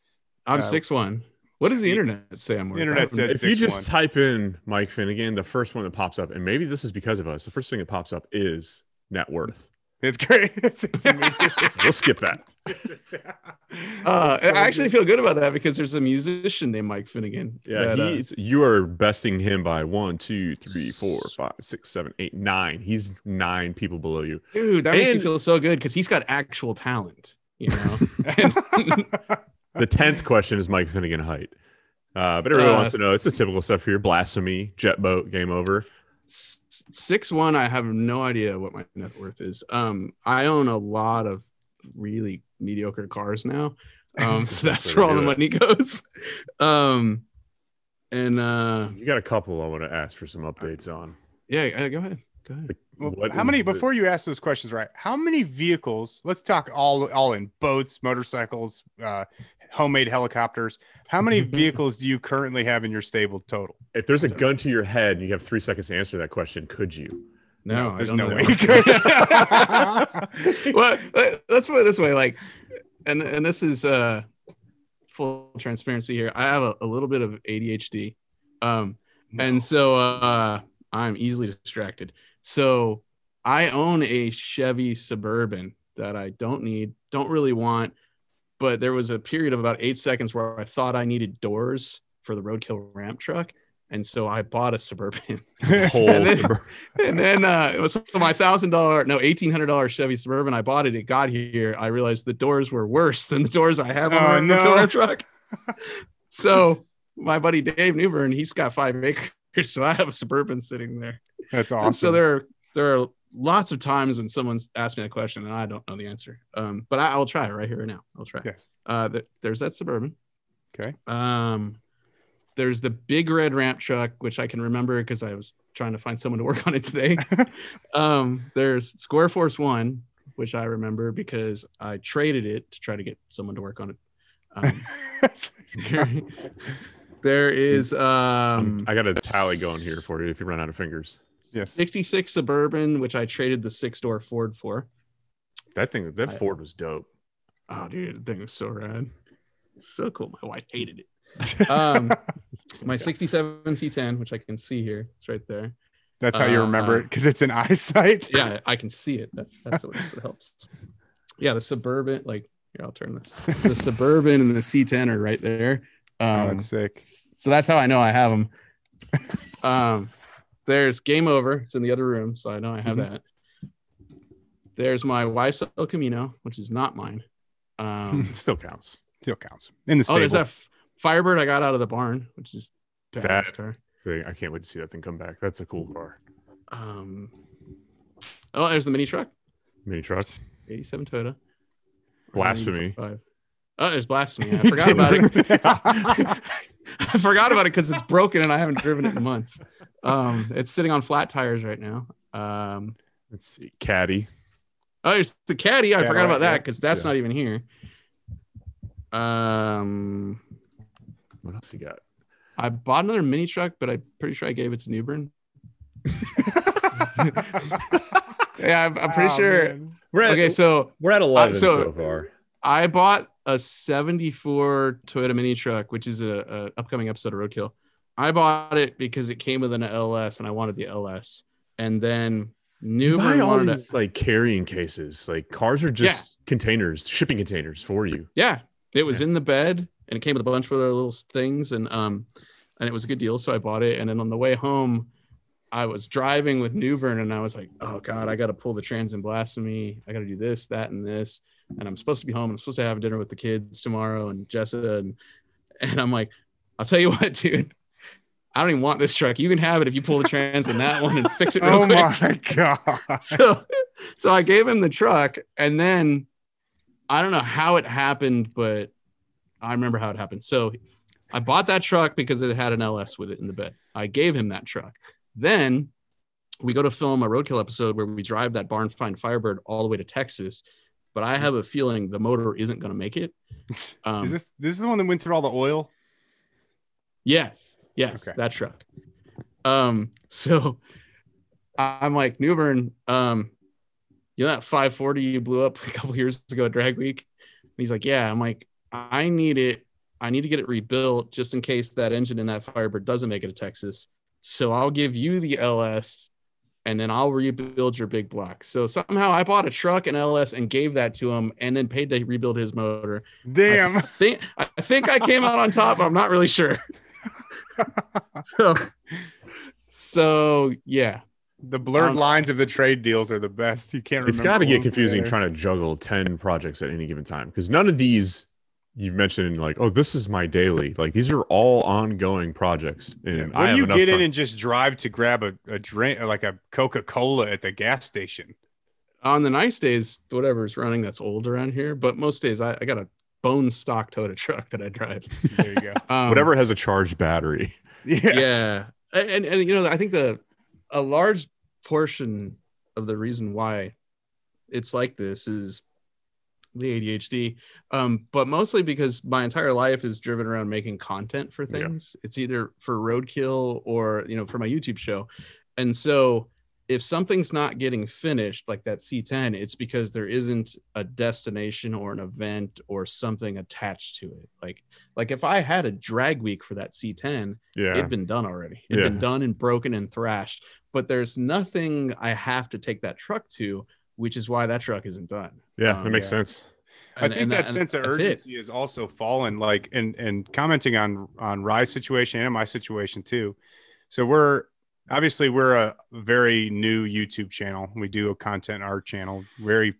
I'm Uh, six one. What does the the internet say I'm worth? internet I said- if you just 6'1". type in Mike Finnegan, the first one that pops up, and maybe this is because of us, the first thing that pops up is net worth. It's great. [LAUGHS] It's, it's we'll skip that. [LAUGHS] Uh, So I actually good. feel good about that because there's a musician named Mike Finnegan. Yeah, that, uh, he's you are besting him by one, two, three, four, five, six, seven, eight, nine. He's nine people below you. dude, that makes me feel so good because he's got actual talent. You know, [LAUGHS] The tenth question is Mike Finnegan height. Uh, but everyone Uh, wants to know. It's the typical stuff here: blasphemy, jet boat, game over. S- six one. I have no idea what my net worth is. Um, I own a lot of really mediocre cars now. [LAUGHS] Um, so That's that's the way where all the do money goes. Um, and uh, You got a couple I want to ask for some updates on. yeah, uh, go ahead, go ahead. Well, What how is many the- before you ask those questions right how many vehicles let's talk all all in boats motorcycles uh homemade helicopters how many vehicles do you currently have in your stable total If there's a gun to your head and you have three seconds to answer that question, could you? No, I there's no way you could [LAUGHS] [LAUGHS] well, let- let's put it this way, like, and and this is uh full transparency here. I have a, a little bit of ADHD, um, and so uh, I'm easily distracted. So I own a Chevy Suburban that I don't need, don't really want, but there was a period of about eight seconds where I thought I needed doors for the roadkill ramp truck, and so I bought a Suburban. [LAUGHS] [LAUGHS] Whole And then- and then uh, it was my thousand dollar, no, eighteen hundred dollar Chevy Suburban. I bought it. It got here. I realized the doors were worse [LAUGHS] than the doors I have on Oh, my no. truck. so my buddy Dave Newburn, he's got five acres, so I have a Suburban sitting there. that's And awesome so there are there are lots of times when someone's asked me that question and I don't know the answer. Um, but I, I'll try it right here and now. I'll try. yes Uh, th- there's that Suburban. Okay. Um, there's the big red ramp truck, which I can remember because I was trying to find someone to [LAUGHS] work on it today. [LAUGHS] um, there's Square Force One, which I remember because I traded it to try to get someone to work on it. Um, [LAUGHS] there is Um, I got a tally going here for you if you run out of fingers. Yes 66 Suburban, which I traded the six door Ford for. That thing, that I- Ford was dope. Oh, dude, the thing was so rad. So cool. My wife hated it. [LAUGHS] Um, [LAUGHS] my 67 C10, which I can see here, it's right there. that's how you remember uh, it because it's an eyesight Yeah, I can see it. That's that's what, what [LAUGHS] helps. Yeah, the suburban, like here, I'll turn this. The suburban and the C10 are right there. oh, Um, that's sick so that's how I know I have them. Um, there's game over. It's in the other room, so I know I have Mhm. that. There's my wife's El Camino, which is not mine. Um, [LAUGHS] Still counts. still counts in the stable. oh, there's that F- Firebird I got out of the barn, which is badass That- car. Thing. I can't wait to see that thing come back. That's a cool car. Um, oh, there's the mini truck, Mini truck. 87 Toyota. Blasphemy. Five. Oh, there's blasphemy. I [LAUGHS] forgot about it. [LAUGHS] [LAUGHS] I forgot about it because it's broken and I haven't driven it in months. Um, it's sitting on flat tires right now. Um, Let's see. Caddy. oh, it's the caddy. I Yeah, forgot about that yeah. because that's Yeah. not even here. Um, What else you got? I bought another mini truck, but I'm pretty sure I gave it to Newburn. [LAUGHS] [LAUGHS] Yeah, I'm, I'm pretty Oh, sure. man. We're at, Okay, so we're at 11 so- so far. I bought a 74 Toyota mini truck, which is a, a upcoming episode of Roadkill. I bought it because it came with an LS and I wanted the LS. And then You buy all wanted these like carrying cases. Like cars are just containers, shipping containers for you. yeah, it was Yeah. in the bed and it came with a bunch of other little things and um and it was a good deal. So I bought it. And then on the way home, I was driving with Newbern and I was like, oh God, I got to pull the trans and blasphemy. I got to do this, that, and this. And I'm supposed to be home. I'm supposed to have dinner with the kids tomorrow and Jessa. And, and I'm like, I'll tell you [LAUGHS] what, dude. I don't even want this truck. You can have it if you pull the trans in that one and fix it [LAUGHS] oh real Oh quick. my [LAUGHS] god! so, so I gave him the truck, and then I don't know how it happened, but I remember how it happened. So I bought that truck because it had an LS with it in the bed. I gave him that truck. Then we go to film a roadkill episode where we drive that barn find Firebird all the way to Texas, but I have a feeling the motor isn't going to make it. [LAUGHS] Um, Is this this is the one that went through all the oil? Yes, yes, Okay. that truck. Um, [LAUGHS] so I'm like Newbern, um, you know that 540 you blew up a couple years ago at Drag Week? And he's like, Yeah. I'm like, I need it. I need to get it rebuilt just in case that engine in that Firebird doesn't make it to Texas. So I'll give you the LS and then I'll rebuild your big block. So somehow I bought a truck and LS and gave that to him and then paid to rebuild his motor. I Damn! think I think I came out on top. but I'm not really sure. [LAUGHS] so, so yeah, The blurred Um, lines of the trade deals are the best. You can't. It's got to get confusing the trying to juggle 10 projects at any given time because none of these you've mentioned like, oh, this is my daily. Like these are all ongoing projects. And other. I When have you enough get in and just drive to grab a, a drink, like a Coca Cola at the gas station. on the nice days, whatever's running that's old around here. But most days, I, I got a bone stock Toyota truck that I drive. [LAUGHS] There you go. [LAUGHS] Um, whatever has a charged battery. [LAUGHS] yes. Yeah, and and you know, I think the a large portion of the reason why it's like this is the ADHD, um, but mostly because my entire life is driven around making content for Yeah. things. It's either for roadkill or you know for my YouTube show, and so if something's not getting finished, like that C10, it's because there isn't a destination or an event or something attached to it. Like like if I had a drag week for that C10 Yeah. it'd been done already. It'd Yeah. been done and broken and thrashed. But there's nothing I have to take that truck to, which is why that truck isn't done. yeah. um, That makes yeah. sense. I think and that and sense of that's it. urgency has also fallen. Like, and and commenting on on Rye's situation and my situation too. So we're obviously we're a very new YouTube channel. We do a content art channel, very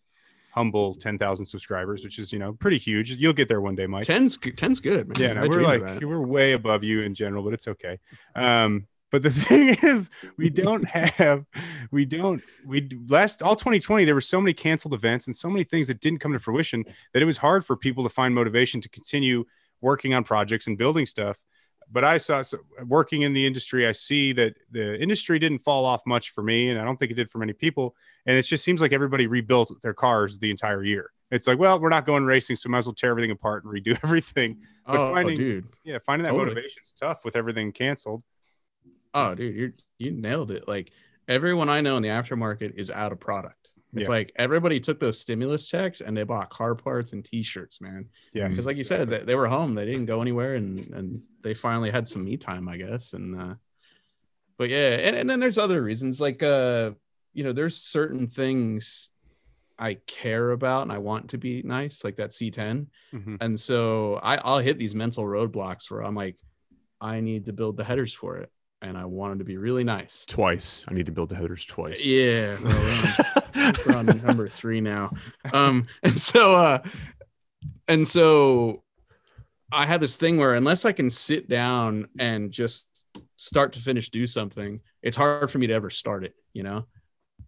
humble, ten thousand subscribers, which is you know pretty huge. You'll get there one day, Mike. Ten's g- ten's good, man. Yeah, no, we're like we're way above you in general, but it's okay. Um, but the [LAUGHS] thing is, we don't have, we don't, we last all 2020, there were so many canceled events and so many things that didn't come to fruition that it was hard for people to find motivation to continue working on projects and building stuff. But I saw so working in the industry, I see that the industry didn't fall off much for me, and I don't think it did for many people. And it just seems like everybody rebuilt their cars the entire year. It's like, well, we're not going racing, so might as well tear everything apart and redo [LAUGHS] everything. but oh, oh, finding- dude. Yeah, finding that Totally. is tough with everything canceled. Oh, dude, you you nailed it. Like everyone I know in the aftermarket is out of product. It's Yeah. like everybody took those stimulus checks and they bought car parts and t-shirts, man. Yeah, Because like you said, they, they were home. They didn't go anywhere and and they finally had some me time, I guess. And uh but yeah, and, and then there's other reasons like uh you know, there's certain things I care about and I want to be nice, like that C10. Mhm. And so I, I'll hit these mental roadblocks where I'm like, I need to build the headers for it. And I want to be really nice. Twice. I need to build the headers twice. Yeah. well, we're on- [LAUGHS] number three now. Um, and so uh and so I had this thing where unless I can sit down and just start to finish do something, it's hard for me to ever start it, you know?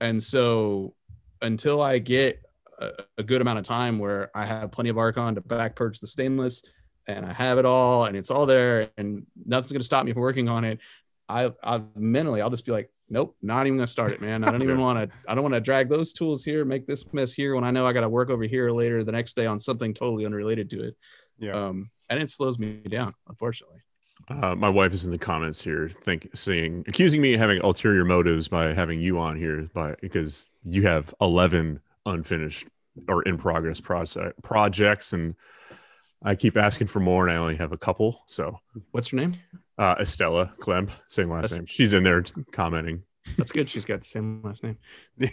And so until I get a, a good amount of time where I have plenty of argon to back purge the stainless and I have it all and it's all there and nothing's gonna stop me from working on it. I I mentally I'll just be like, nope, not even gonna start it, man. I don't even [LAUGHS] want to. I don't want to drag those tools here, make this mess here when I know I got to work over here later the next day on something totally unrelated to it. yeah. Um, and it slows me down, unfortunately. Uh, my wife is in the comments here, think saying, accusing me of having ulterior motives by having you on here, by because you have eleven unfinished or in progress process projects, and I keep asking for more, and I only have a couple. So, What's her name? uh, Estella Klemp, same last That's- name. She's in there t- commenting. That's good. She's got the same last name. [LAUGHS]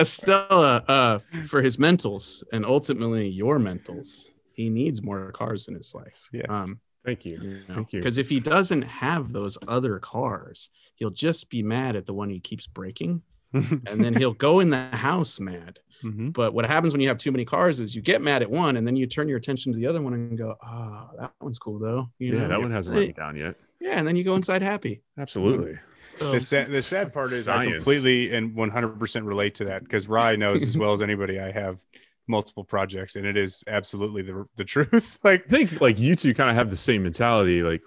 Estella, uh, for his mentals and ultimately your mentals, he needs more cars in his life. yes. Um, Thank you. Thank you. Because if he doesn't have those other cars, he'll just be mad at the one he keeps breaking, [LAUGHS] and then he'll go in the house mad. Mhm. But what happens when you have too many cars is you get mad at one, and then you turn your attention to the other one and go, "Ah, that one's cool though." You Yeah, know? that one hasn't let me down yet. Yeah, and then you go inside happy. Absolutely. So, the, sad, the sad part is I completely and 100% relate to that because Rye knows as well as anybody I have multiple projects and it is absolutely the, the truth. [LAUGHS] like, I think like you two kind of have the same mentality. Like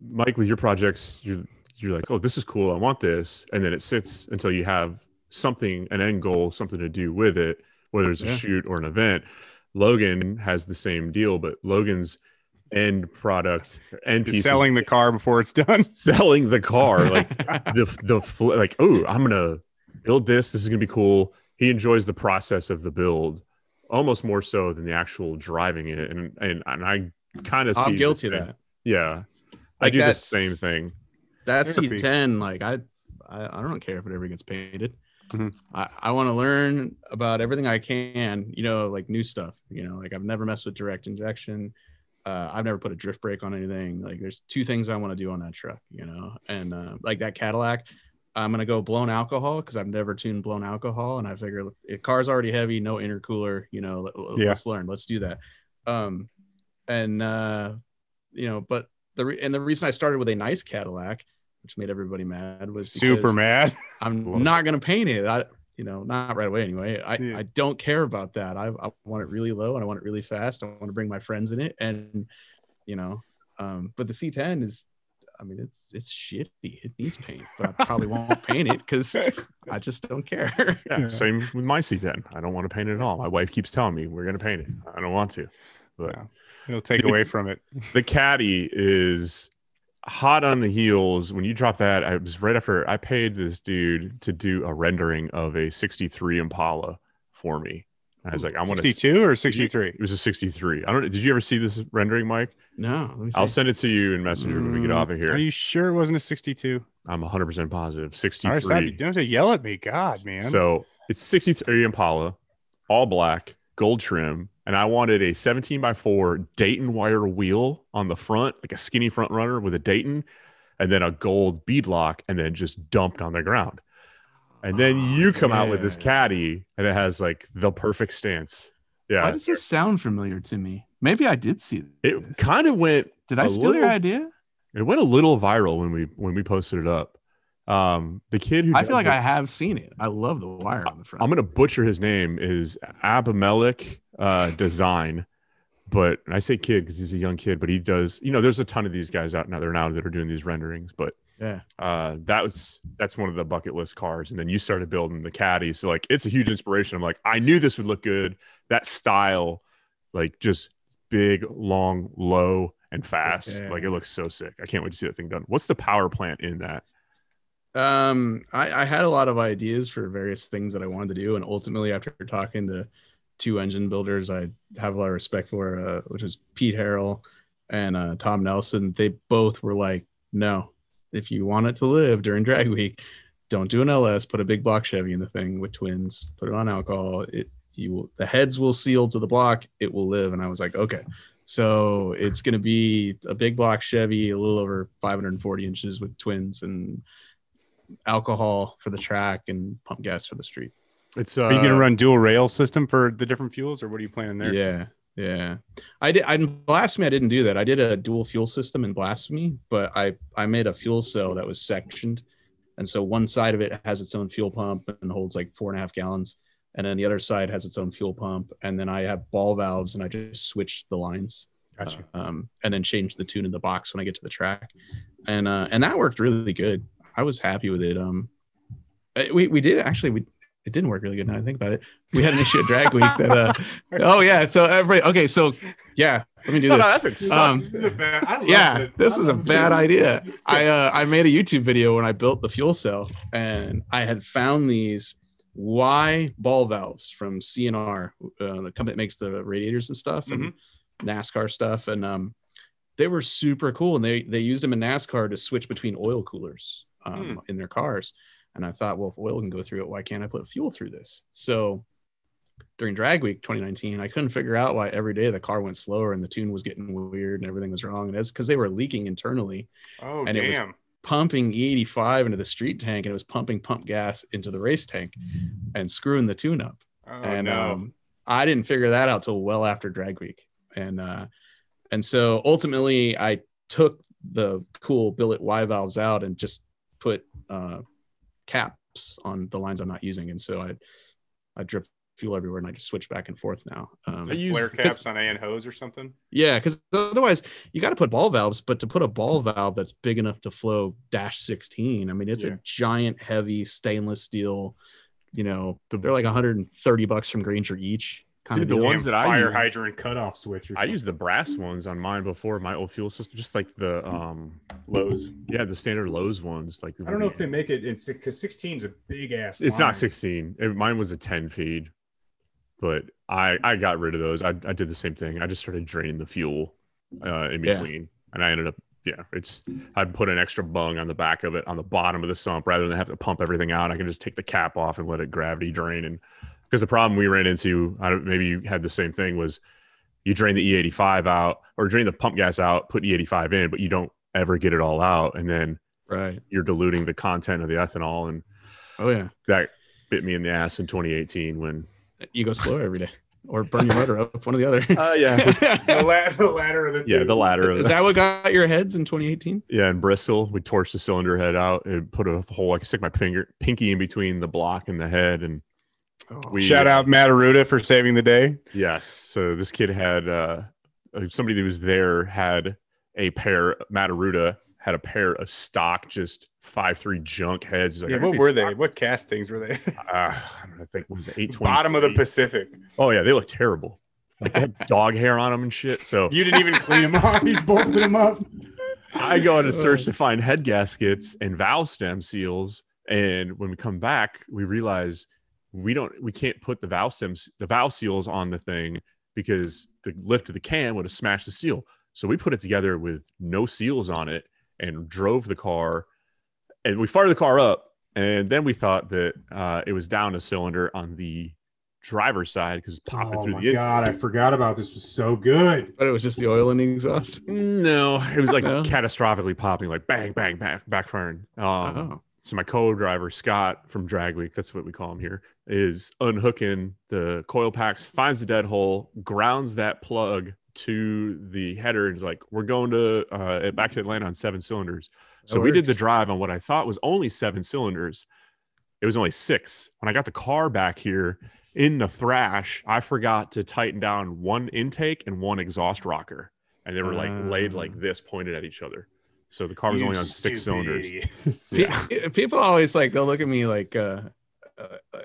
Mike, with your projects, you're you're like, oh, this is cool. I want this, and then it sits until you have something, an end goal, something to do with it, whether it's a Yeah. shoot or an event. Logan has the same deal, but Logan's end product, end piece, selling the car before it's done. [LAUGHS] selling the car, like [LAUGHS] the the fl- like, oh, I'm gonna build this. This is gonna be cool. He enjoys the process of the build almost more so than the actual driving it, and and and I kind of see. I'm guilty of that. Yeah, I do the same thing. that's Therapy. C10, like I, I, I don't care if it ever gets painted. Mhm. I, I want to learn about everything I can, you know, like new stuff. You know, like I've never messed with direct injection. Uh, I've never put a drift brake on anything. Like there's two things I want to do on that truck, you know, and uh, like that Cadillac, I'm gonna go blown alcohol because I've never tuned blown alcohol, and I figure if car's already heavy, no intercooler, you know, let, Yeah. let's learn, let's do that. Um, and uh, you know, but the re- and the reason I started with a nice Cadillac, which made everybody mad, was Super mad. [LAUGHS] I'm not gonna paint it. I you know not right away anyway. I, Yeah. I don't care about that. I, I want it really low and I want it really fast. I want to bring my friends in it and you know. Um, but the C10 is, I mean, it's it's shitty. It needs paint, but I probably won't [LAUGHS] paint it because I [LAUGHS] just don't care. Yeah, Yeah. same with my C10. I don't want to paint it at all. My wife keeps telling me we're gonna paint it. I don't want to, but Yeah. It'll take away from it. the caddy is hot on the heels when you drop that i was right after i paid this dude to do a rendering of a 63 impala for me i was like i want to 62 or 63? it was a 63 i don't know did you ever see this rendering mike no, let me see. i'll send it to you in messenger when we get Mm, off of here Are you sure it wasn't a 62? i'm 100% positive All right, stop. 63 Don't have to yell at me. God, man. so it's 63 impala all black gold trim and i wanted a 17 by 4 dayton wire wheel on the front like a skinny front runner with a dayton and then a gold bead lock and then just dumped on the ground and then Oh, you come out with this caddy and it has like the perfect stance Yeah. Why does this sound familiar to me? Maybe I did see this. it kind of went Did I steal your idea? it went a little viral when we when we posted it up um the kid who I feel like it- I have seen it. I love the wire on the front. I'm gonna butcher his name is Abimelech uh, Design, but and I say kid because he's a young kid, but he does. You know, there's a ton of these guys out now there now that are doing these renderings, but yeah. uh, that was that's one of the bucket list cars. And then you started building the caddy, so like it's a huge inspiration. I'm like, I knew this would look good. That style, like just big, long, low, and fast. Yeah. Like it looks so sick. I can't wait to see that thing done. What's the power plant in that? Um, I, I had a lot of ideas for various things that I wanted to do, and ultimately, after talking to two engine builders, I have a lot of respect for, uh, which is Pete Harrell and uh, Tom Nelson. They both were like, "No, if you want it to live during drag week, don't do an LS. Put a big block Chevy in the thing with twins. Put it on alcohol. It you will, the heads will seal to the block. It will live." And I was like, "Okay." So it's going to be a big block Chevy, a little over 540 inches with twins and alcohol for the track and pump gas for the street. It's uh, Are you going to run dual rail system for the different fuels or what are you planning there? Yeah, yeah. I did. I, in Blasphemy, I didn't do that. I did a dual fuel system in Blasphemy, but I I made a fuel cell that was sectioned, and so one side of it has its own fuel pump and holds like four and a half gallons, and then the other side has its own fuel pump, and then I have ball valves, and I just switch the lines. Gotcha. um, and then change the tune in the box when I get to the track, and uh, and that worked really good. I was happy with it. Um, uh, we we did actually we it didn't work really good. Now I think about it, we had an issue at Drag Week that. Uh, [LAUGHS] [LAUGHS] oh yeah, so everybody okay, so yeah, let me do this. no, that Um, This is a bad- yeah, it. this is a bad idea. [LAUGHS] I uh, I made a YouTube video when I built the fuel cell, and I had found these Y ball valves from C&R, uh, the company that makes the radiators and stuff, and NASCAR stuff, and um, they were super cool, and they they used them in NASCAR to switch between oil coolers um, Hmm. in their cars. And I thought, well, if oil can go through it, why can't I put fuel through this? So during drag week 2019 i couldn't figure out why every day the car went slower and the tune was getting weird and everything was wrong. And it's because they were leaking internally. Oh And it was- pumping e85 into the street tank and it was pumping pump gas into the race tank and screwing the tune up. Oh and no. um, I didn't figure that out till well after drag week, and uh, and so ultimately I took the cool billet Y valves out and just put uh, caps on the lines I'm not using, and so I I drip fuel everywhere and I just switch back and forth now. Um, I use- Flare [LAUGHS] caps on A and hose or something. yeah, because otherwise you got to put ball valves, but to put a ball valve that's big enough to flow dash 16, I mean, it's Yeah. a giant, heavy stainless steel. You know, they're like 130 bucks from Grainger each. Kind Dude, of the ones Damn that I fire use- hydrant cutoff switch. Or I use the brass ones on mine before my old fuel system, just like the um Lowe's. yeah the standard Lowe's ones. Like I don't know if they make it in because 16 is a big ass. It's line. not 16. It- mine was a 10 feed, but I I got rid of those. I, I did the same thing. I just started draining the fuel uh, in Yeah. between, and I ended up yeah. It's I put an extra bung on the back of it on the bottom of the sump rather than have to pump everything out. I can just take the cap off and let it gravity drain. And because the problem we ran into, I don't maybe you had the same thing was you drain the E85 out or drain the pump gas out, put E85 in, but you don't ever get it all out, and then Right. you're diluting the content of the ethanol and Oh yeah. that bit me in the ass in 2018 when [LAUGHS] You go slower every day, or burn your motor up. One or the other. [LAUGHS] uh yeah the, la- the ladder of the two. yeah the ladder of Is that what got your heads in 2018? yeah in bristol we torched the cylinder head out and put a hole i could stick my finger pinky in between the block and the head and Oh, we Shout out Matt Aruda for saving the day. yes so this kid had uh uh, somebody that was there had a pair matt Aruda had a pair of stock just five three junk heads like, Yeah, what were they? stock-" What castings were they? [LAUGHS] uh, i don't know, I think it was 820 [LAUGHS] Bottom of the Pacific. oh yeah they look terrible like they had [LAUGHS] dog hair on them and shit so You didn't even clean them off. You just bolted them up. I go on a search to find head gaskets and valve stem seals. And when we come back, we realize we don't we can't put the valve stems the valve seals on the thing because the lift of the cam would have smashed the seal. So we put it together with no seals on it and drove the car and we fired the car up. And then we thought that uh, it was down a cylinder on the driver's side because it's popping Oh through my the god, I forgot about this. Was so good. But it was just the oil in the exhaust. no, it was like No? catastrophically popping, like bang, bang, bang, backfiring. Um, oh, so my co-driver Scott from Drag Week, that's what we call him here, is unhooking the coil packs, finds the dead hole, grounds that plug to the header, and is like, "We're going to uh, back to Atlanta on seven cylinders." So we did the drive on what I thought was only seven cylinders. It was only six. When I got the car back here in the thrash, I forgot to tighten down one intake and one exhaust rocker, and they were like laid Ah. like this, pointed at each other. So the car was You only on six cylinders. Pe- [LAUGHS] people always like they'll look at me like, uh, uh, uh,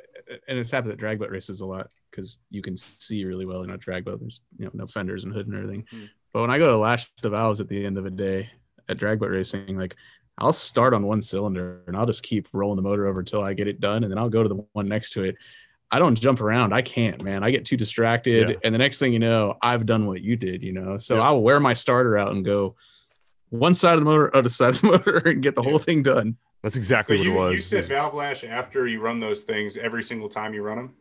and it's happened at drag boat races a lot because you can see really well in a drag boat. There's you know no fenders and hood and everything. Hmm. But when I go to lash the valves at the end of a day at drag boat racing, like I'll start on one cylinder and I'll just keep rolling the motor over until I get it done, and then I'll go to the one next to it. I don't jump around. I can't, man. I get too distracted, Yeah. and the next thing you know, I've done what you did. You know, so Yeah. I'll wear my starter out and go one side of the motor, other side of the [LAUGHS] motor, and get the whole thing done. That's So exactly you, what it was. you said valve lash after you run those things every single time you run them.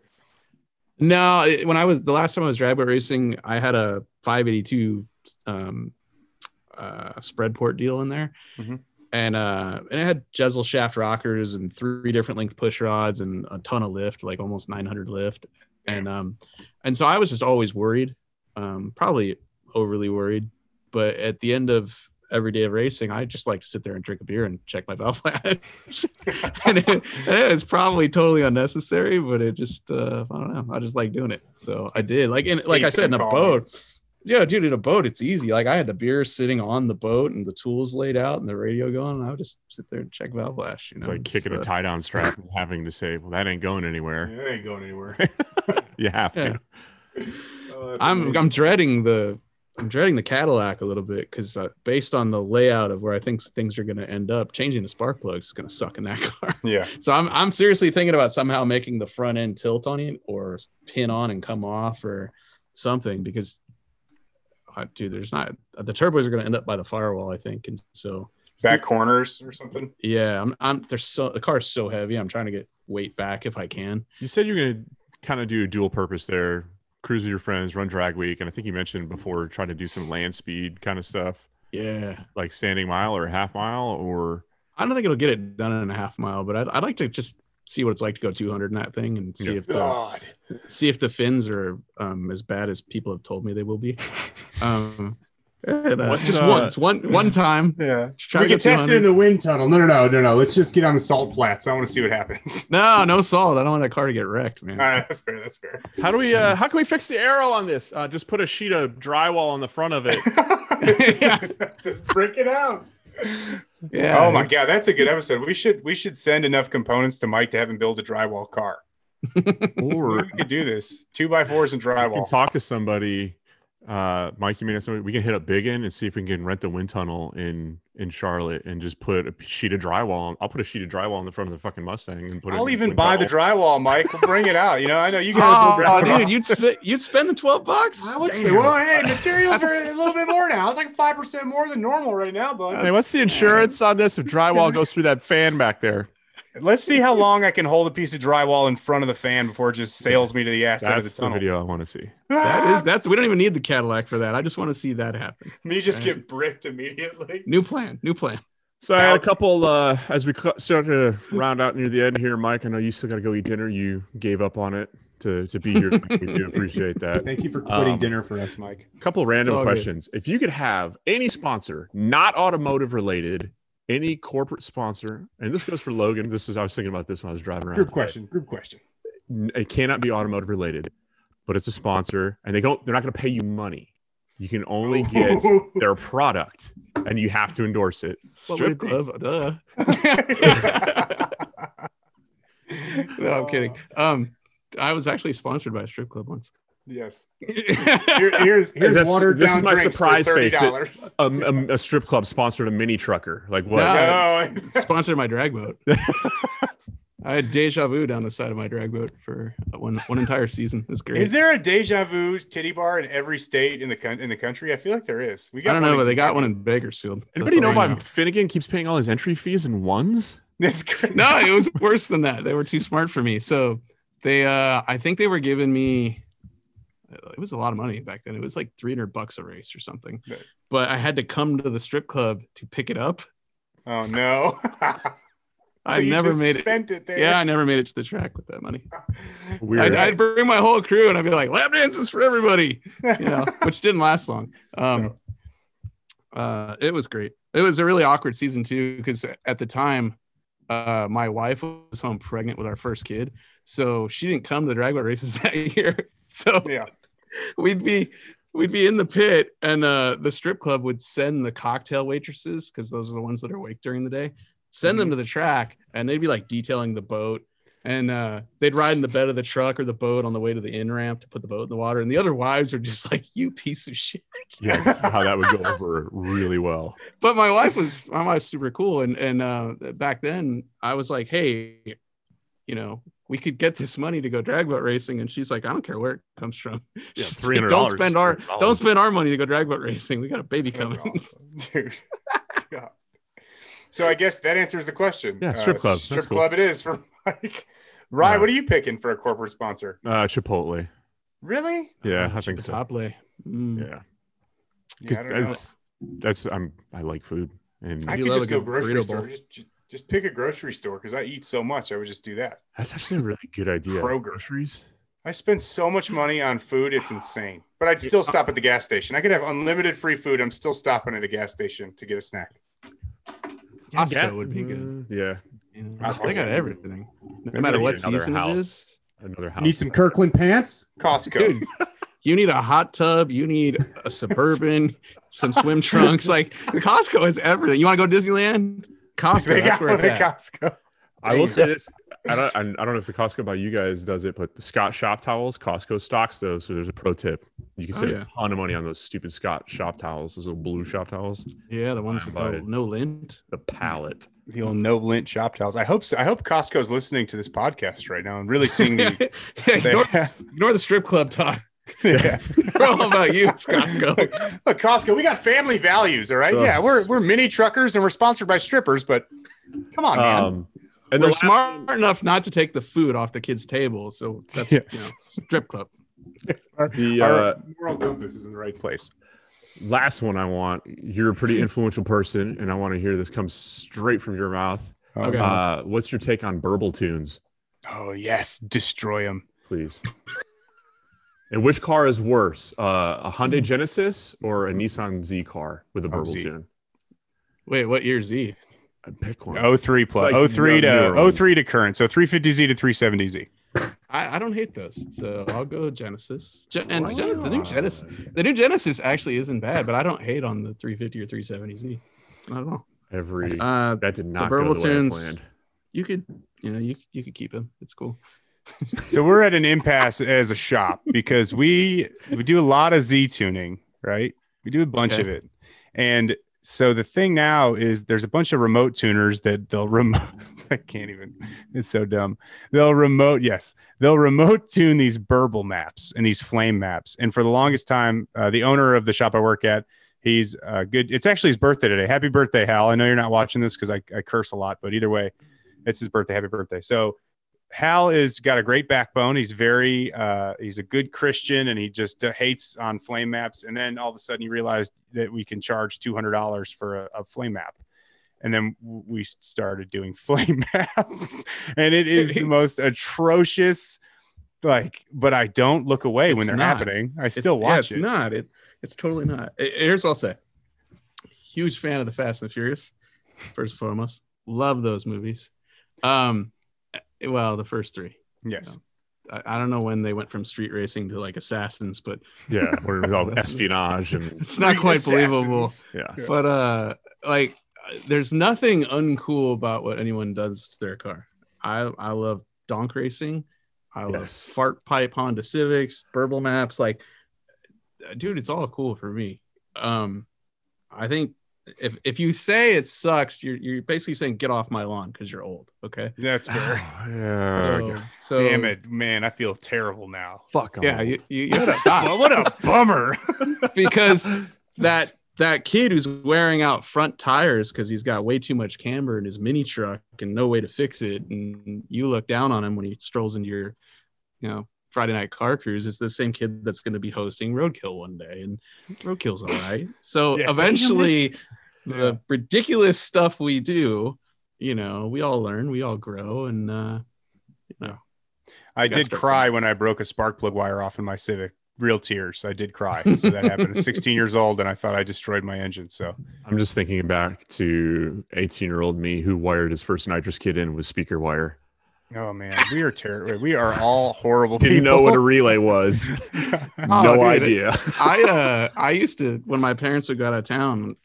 No, it- when I was the last time I was drag boat racing, I had a 582 um, uh, spread port deal in there, Mhm. and uh, and it had Jesel shaft rockers and three different length push rods and a ton of lift, like almost 900 lift, and um, and so I was just always worried, um, probably overly worried, but at the end of every day of racing, I just like to sit there and drink a beer and check my valve [LAUGHS] lash. [LAUGHS] and it, it's probably totally unnecessary, but it just uh, I don't know. I just like doing it, so I did. Like in like I said, in a boat. Yeah, dude, in a boat, it's easy. Like I had the beer sitting on the boat and the tools laid out and the radio going. And I would just sit there and check valve lash. You know, It's know, like kicking a uh, tie down strap [LAUGHS] and having to say, well, that ain't going anywhere. It ain't going anywhere. You have to. Yeah. Oh, I'm amazing. I'm dreading the I'm dreading the Cadillac a little bit because uh, based on the layout of where I think things are going to end up, changing the spark plugs is going to suck in that [LAUGHS] car. yeah. So I'm I'm seriously thinking about somehow making the front end tilt on it or pin on and come off or something because, uh, dude, there's not the turbos are going to end up by the firewall, I think, and so Back corners or something. yeah, I'm I'm there's so the car's so heavy. I'm trying to get weight back if I can. You said you're going to kind of do a dual purpose there. Cruise with your friends, run drag week, and I think you mentioned before trying to do some land speed kind of stuff, Yeah. like standing mile or half mile, or I don't think it'll get it done in a half mile, but I'd, I'd like to just see what it's like to go 200 in that thing and see Yeah. if the, God. see if the fins are um, as bad as people have told me they will be. [LAUGHS] Um, and, uh, just uh, once, one one time. [LAUGHS] Yeah. We can get test it in the wind tunnel. No, no, no, no, no. Let's just get on the salt flats. I want to see what happens. [LAUGHS] No, no salt. I don't want that car to get wrecked, man. All right, that's fair. That's fair. how do we uh, how can we fix the arrow on this? Uh, just put a sheet of drywall on the front of it. [LAUGHS] just break it out. yeah. Oh my god, that's a good episode. We should we should send enough components to Mike to have him build a drywall car. or We could do this. Two by fours and we can drywall. talk to somebody. Uh, Mike, you may know somebody. We can hit up Biggin and see if we can rent the wind tunnel in in Charlotte and just put a sheet of drywall. On, I'll put a sheet of drywall in the front of the fucking Mustang and put it. I'll even wind buy the drywall, Mike. We'll bring it out. You know, I know you guys. Oh, will bring- dude, you'd spend you'd spend the 12 bucks. I would say, Damn. well, hey, materials are a little bit more now. It's like five percent more than normal right now, bud. Hey, what's the insurance on this if drywall goes through that fan back there? Let's see how long I can hold a piece of drywall in front of the fan before it just sails me to the ass end of the That's the tunnel. video I want to see. [LAUGHS] That is that's we don't even need the Cadillac for that. I just want to see that happen. me just get bricked immediately. New plan, new plan. So I had a couple uh, as we cl- start to round out near the end here, Mike. I know you still got to go eat dinner. You gave up on it to to be here. [LAUGHS] we do appreciate that. Thank you for quitting Um, dinner for us, Mike. A couple random all good. questions. If you could have any sponsor, not automotive related, any corporate sponsor, and this goes for Logan. This is I was thinking about this when I was driving around. Group today. question. Group question. It cannot be automotive related, but it's a sponsor, and they don't. They're not going to pay you money. You can only [LAUGHS] get their product, and you have to endorse it. Strip it club, duh. [LAUGHS] [LAUGHS] No, I'm kidding. Um, I was actually sponsored by a strip club once. Yes. Here, [LAUGHS] here's here's This- watered this is down my drinks surprise for face. It- $30. A, a, a strip club sponsored a mini trucker. Like what? No. No. [LAUGHS] Sponsored my drag boat. [LAUGHS] I had deja vu down the side of my drag boat for one one entire season. It was great. Is there a deja vu titty bar in every state in the coun- in the country? I feel like there is. We got I don't know, but they got one in Bakersfield. Anybody know all why Finnegan keeps paying all his entry fees in ones? That's no, it was worse than that. They were too smart for me. So they, uh, I think they were giving me, it was a lot of money back then. It was like 300 bucks a race or something. Right. But I had to come to the strip club to pick it up. Oh no. [LAUGHS] I So you never just made it. Spent it there. Yeah, I never made it to the track with that money. [LAUGHS] Weird. I'd, I'd bring my whole crew and I'd be like, lap dances for everybody, you know, [LAUGHS] which didn't last long. Um, uh, it was great. It was a really awkward season too, because at the time, uh, my wife was home pregnant with our first kid, so she didn't come to the drag races that year. So yeah. [LAUGHS] we'd be we'd be in the pit, and uh, the strip club would send the cocktail waitresses because those are the ones that are awake during the day. Send them to the track, and they'd be like detailing the boat, and uh, they'd ride in the bed of the truck or the boat on the way to the in ramp to put the boat in the water. And the other wives are just like, "You piece of shit." [LAUGHS] yeah, that's how that would go over really well. But my wife was my wife's super cool, and and uh, back then I was like, "Hey, you know." We could get this money to go drag boat racing, and she's like, "I don't care where it comes from. Yeah, $300 Don't spend our 300. don't spend our money to go drag boat racing. We got a baby coming." awesome. [LAUGHS] Dude. God. So I guess that answers the question. Uh, Yeah, strip club. That's Strip cool. club it is for [LAUGHS] Mike. Ryan, Yeah. what are you picking for a corporate sponsor? Uh, Chipotle. Really? Yeah, Oh, I think so. Chipotle. Mm. Yeah, Yeah, because I don't know. that's that's I'm I like food and I could love just a go grocery store. Just, just, just pick a grocery store because I eat so much. I would just do that. that's actually a really good idea. Kroger. Groceries. I spend so much money on food, it's insane. But I'd still stop at the gas station. I could have unlimited free food. I'm still stopping at a gas station to get a snack. Costco Yeah. would be good. Uh, Yeah, You Costco. they got everything. No Maybe matter what season house. it is. another house. Need some Kirkland pants? Costco. Dude, you need a hot tub. You need a suburban, some swim trunks. Like Costco has everything. You want to go to Disneyland? Costco. They got one at. at Costco. I will say this. I don't. I don't know if the Costco by you guys does it, but the Scott shop towels, Costco stocks those. So there's a pro tip. You can Oh, save yeah. a ton of money on those stupid Scott shop towels. Those little blue shop towels. Yeah, the ones with no, lint. The palette. The old no lint shop towels. I hope so. I hope Costco's listening to this podcast right now and really seeing the. [LAUGHS] ignore, [LAUGHS] ignore the strip club talk. Yeah. [LAUGHS] We're all about you, Costco. Look, Costco, we got family values, all right? Oh, Yeah, we're we're mini truckers and we're sponsored by strippers, but come on, man. Um, And the we're smart one- enough not to take the food off the kids' table, so that's you know, strip club. [LAUGHS] Our, The, our uh, moral compass is in the right place. last one I want. You're a pretty influential person, and I want to hear this come straight from your mouth. Okay. Uh, what's your take on burble tunes, Oh yes, destroy them. please? And which car is worse, uh, a Hyundai Genesis or a Nissan Z car with a Oh, burble Z. tune? Wait, what year Z? Pick one. Oh three plus Like oh three to newer oh three to current. So 350Z to 370Z. I, I don't hate those, so I'll go Genesis. Gen- and Wow. Gen- the new Genesis, the new Genesis actually isn't bad, but I don't hate on the 350 or 370Z. Not at all. Every Uh, that did not burble go the way I planned. you could, you know, you you could keep him. It's cool. So we're at an impasse as a shop because we we do a lot of Z tuning, right? We do a bunch Okay. of it. And so the thing now is there's a bunch of remote tuners that they'll remote [LAUGHS] I can't even it's so dumb. They'll remote, yes, they'll remote tune these burble maps and these flame maps. And for the longest time, uh, the owner of the shop I work at, he's uh, good. It's actually his birthday today. Happy birthday, Hal. I know you're not watching this because I, I curse a lot, but either way, it's his birthday. Happy birthday. So Hal is got a great backbone. He's very uh, he's a good Christian, and he just uh, hates on flame maps. And then all of a sudden, he realized that we can charge two hundred dollars for a, a flame map. And then we started doing [LAUGHS] flame maps, and it is the [LAUGHS] most atrocious. Like, but I don't look away when they're not. happening. I It's- still yeah, watch it's it. not. It it's totally not. Here's what I'll say. Huge fan of the Fast and the Furious, first and foremost. Love those movies. Um, well, the first three. Yes. I, I don't know when they went from street racing to like assassins, but Yeah, where it was all [LAUGHS] espionage and [LAUGHS] it's not quite Assassins. believable. yeah. Yeah. But uh, like, uh, there's nothing uncool about what anyone does to their car. I I love donk racing. I love Yes. fart pipe Honda Civics, burble maps. Like, uh, dude, it's all cool for me. Um, I think if if you say it sucks, you're you're basically saying get off my lawn because you're old. Okay. That's fair. [SIGHS] yeah. So, so Damn it, man! I feel terrible now. Fuck. Yeah, I'm you, you, you have to stop. Well, what a bummer. [LAUGHS] because that that kid who's wearing out front tires because he's got way too much camber in his mini truck and no way to fix it and you look down on him when he strolls into your you know friday night car cruise is the same kid that's going to be hosting roadkill one day and roadkill's all [LAUGHS] right so Yeah, eventually Yeah. the ridiculous stuff we do you know we all learn we all grow and uh I Gotta did cry when I broke a spark plug wire off in my Civic. Real tears. I did cry. So that happened. at [LAUGHS] 16 years old, and I thought I destroyed my engine. So I'm just thinking back to 18 year old me who wired his first nitrous kit in with speaker wire. Oh man, we are terrible. We are all horrible people. Didn't know what a relay was. Oh, [LAUGHS] [LAUGHS] no dude, idea. I uh I used to when my parents would go out of town,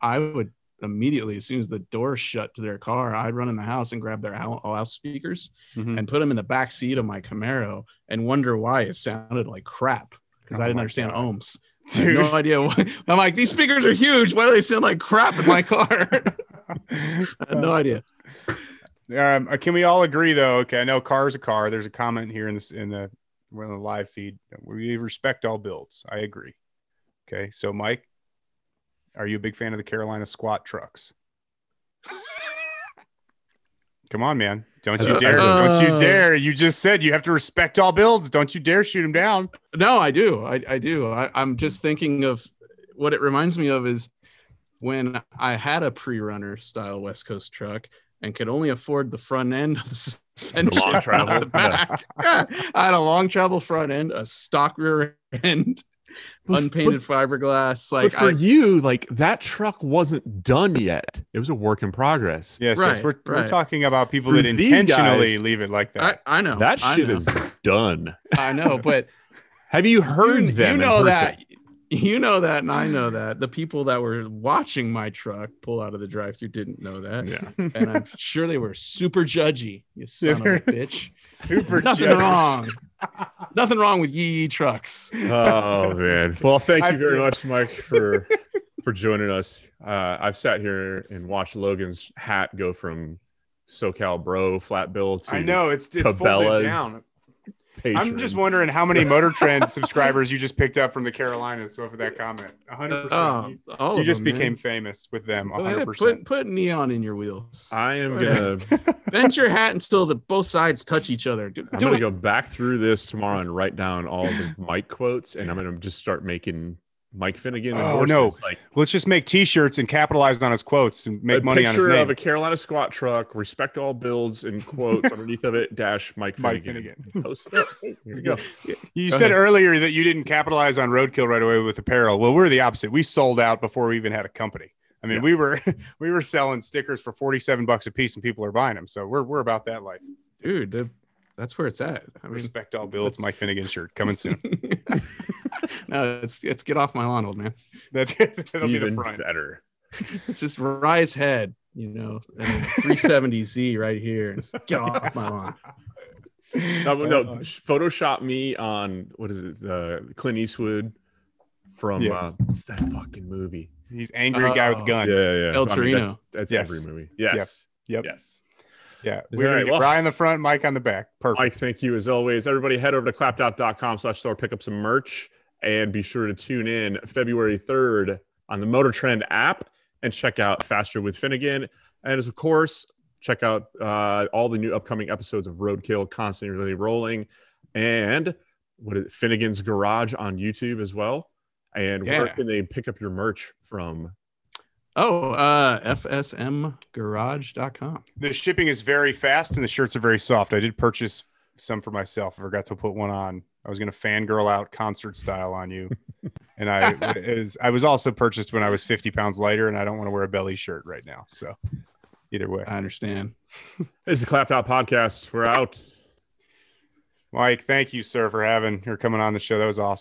I would immediately as soon as the door shut to their car, I'd run in the house and grab their hou- house speakers Mhm. and put them in the back seat of my Camaro and wonder why it sounded like crap because Oh I didn't understand God. ohms. I Dude. no idea why. I'm like these speakers are huge. Why do they sound like crap in my car? [LAUGHS] I had no idea. Um, uh, can we all agree though? Okay, I know car's a car. There's a comment here in this in the in the live feed. We respect all builds. I agree. Okay, so Mike, are you a big fan of the Carolina squat trucks? [LAUGHS] Come on, man! Don't you dare! as don't you Uh, dare! You just said you have to respect all builds. Don't you dare shoot them down. No, I do. I, I do. I, I'm just thinking of what it reminds me of is when I had a pre-runner style West Coast truck and could only afford the front end of the [LAUGHS] suspension. long travel. the back. Yeah. I had a long travel front end, a stock rear end, But- unpainted but- fiberglass. But Like for I, you, like that truck wasn't done yet. It was a work in progress. Yes, yes. We're, we're talking about people For that intentionally guys- leave it like that. I know That I shit know, is done. I know, but [LAUGHS] Have you heard you, them? you know person? that you know that and i know that the people that were watching my truck pull out of the drive-through didn't know that Yeah. and i'm sure they were super judgy you son of a bitch Super nothing judgy. wrong [LAUGHS] nothing wrong with yee trucks oh man. Well, thank you very much, Mike, for [LAUGHS] for joining us. Uh, I've sat here and watched Logan's hat go from SoCal bro flat bill to I know it's it's Cabela's. folded down. I'm just wondering how many Motor Trend subscribers you just picked up from the Carolinas over that uh, comment. 100%. Oh, you all you just them, man. became famous with them. 100%. put put neon in your wheels. I am Go gonna [LAUGHS] Bend your hat until the both sides touch each other. Do, I'm do gonna it. go back through this tomorrow and write down all the Mike quotes, and I'm gonna just start making Mike Finnegan. Oh, endorsements, no. like Let's just make T-shirts and capitalize on his quotes and make money on his name. picture of a Carolina squat truck, respect all builds, and quotes underneath of it. Dash Mike Mike Finnegan. Finnegan. [LAUGHS] Post it up. Here you go. [LAUGHS] You Go said ahead. earlier that you didn't capitalize on roadkill right away with apparel. Well, we're the opposite. We sold out before we even had a company. I mean, Yeah. we were [LAUGHS] we were selling stickers for 47 bucks a piece and people are buying them. So we're we're about that life. dude. The, that's where it's at. I mean, Respect all builds, that's- Mike Finnegan shirt coming soon. [LAUGHS] no, it's it's get off my lawn, old man. That's it. [LAUGHS] That'll be Even the front. better. [LAUGHS] It's just rise head, you know, and 370Z right here. just Get off my lawn. No, no, Uh, Photoshop me on what is it? Uh, Clint Eastwood from Yes. uh, what's that fucking movie? He's angry guy with Oh. a gun. Yeah, yeah, yeah. El I mean, that's that's Yes. every movie. Yes. Yep. yep. Yes. Yeah. All We're right, well- Brian on the front, Mike on the back. Perfect. Mike, thank you as always. Everybody head over to clapped.com slash store, pick up some merch, and be sure to tune in February 3rd on the Motor Trend app and check out Faster with Finnegan. And as of course, check out uh, all the new upcoming episodes of Roadkill constantly rolling and what is it, Finnegan's Garage on YouTube as well. And where can they pick up your merch from? Oh, uh, fsmgarage.com. The shipping is very fast and the shirts are very soft. I did purchase some for myself. I forgot to put one on. I was gonna fangirl out concert style on you. [LAUGHS] And I was, I was also purchased when I was 50 pounds lighter, and I don't want to wear a belly shirt right now. So either way. I understand. [LAUGHS] This is the Clapped Out Podcast. We're out. Mike, thank you, sir, for having or coming on the show. That was awesome.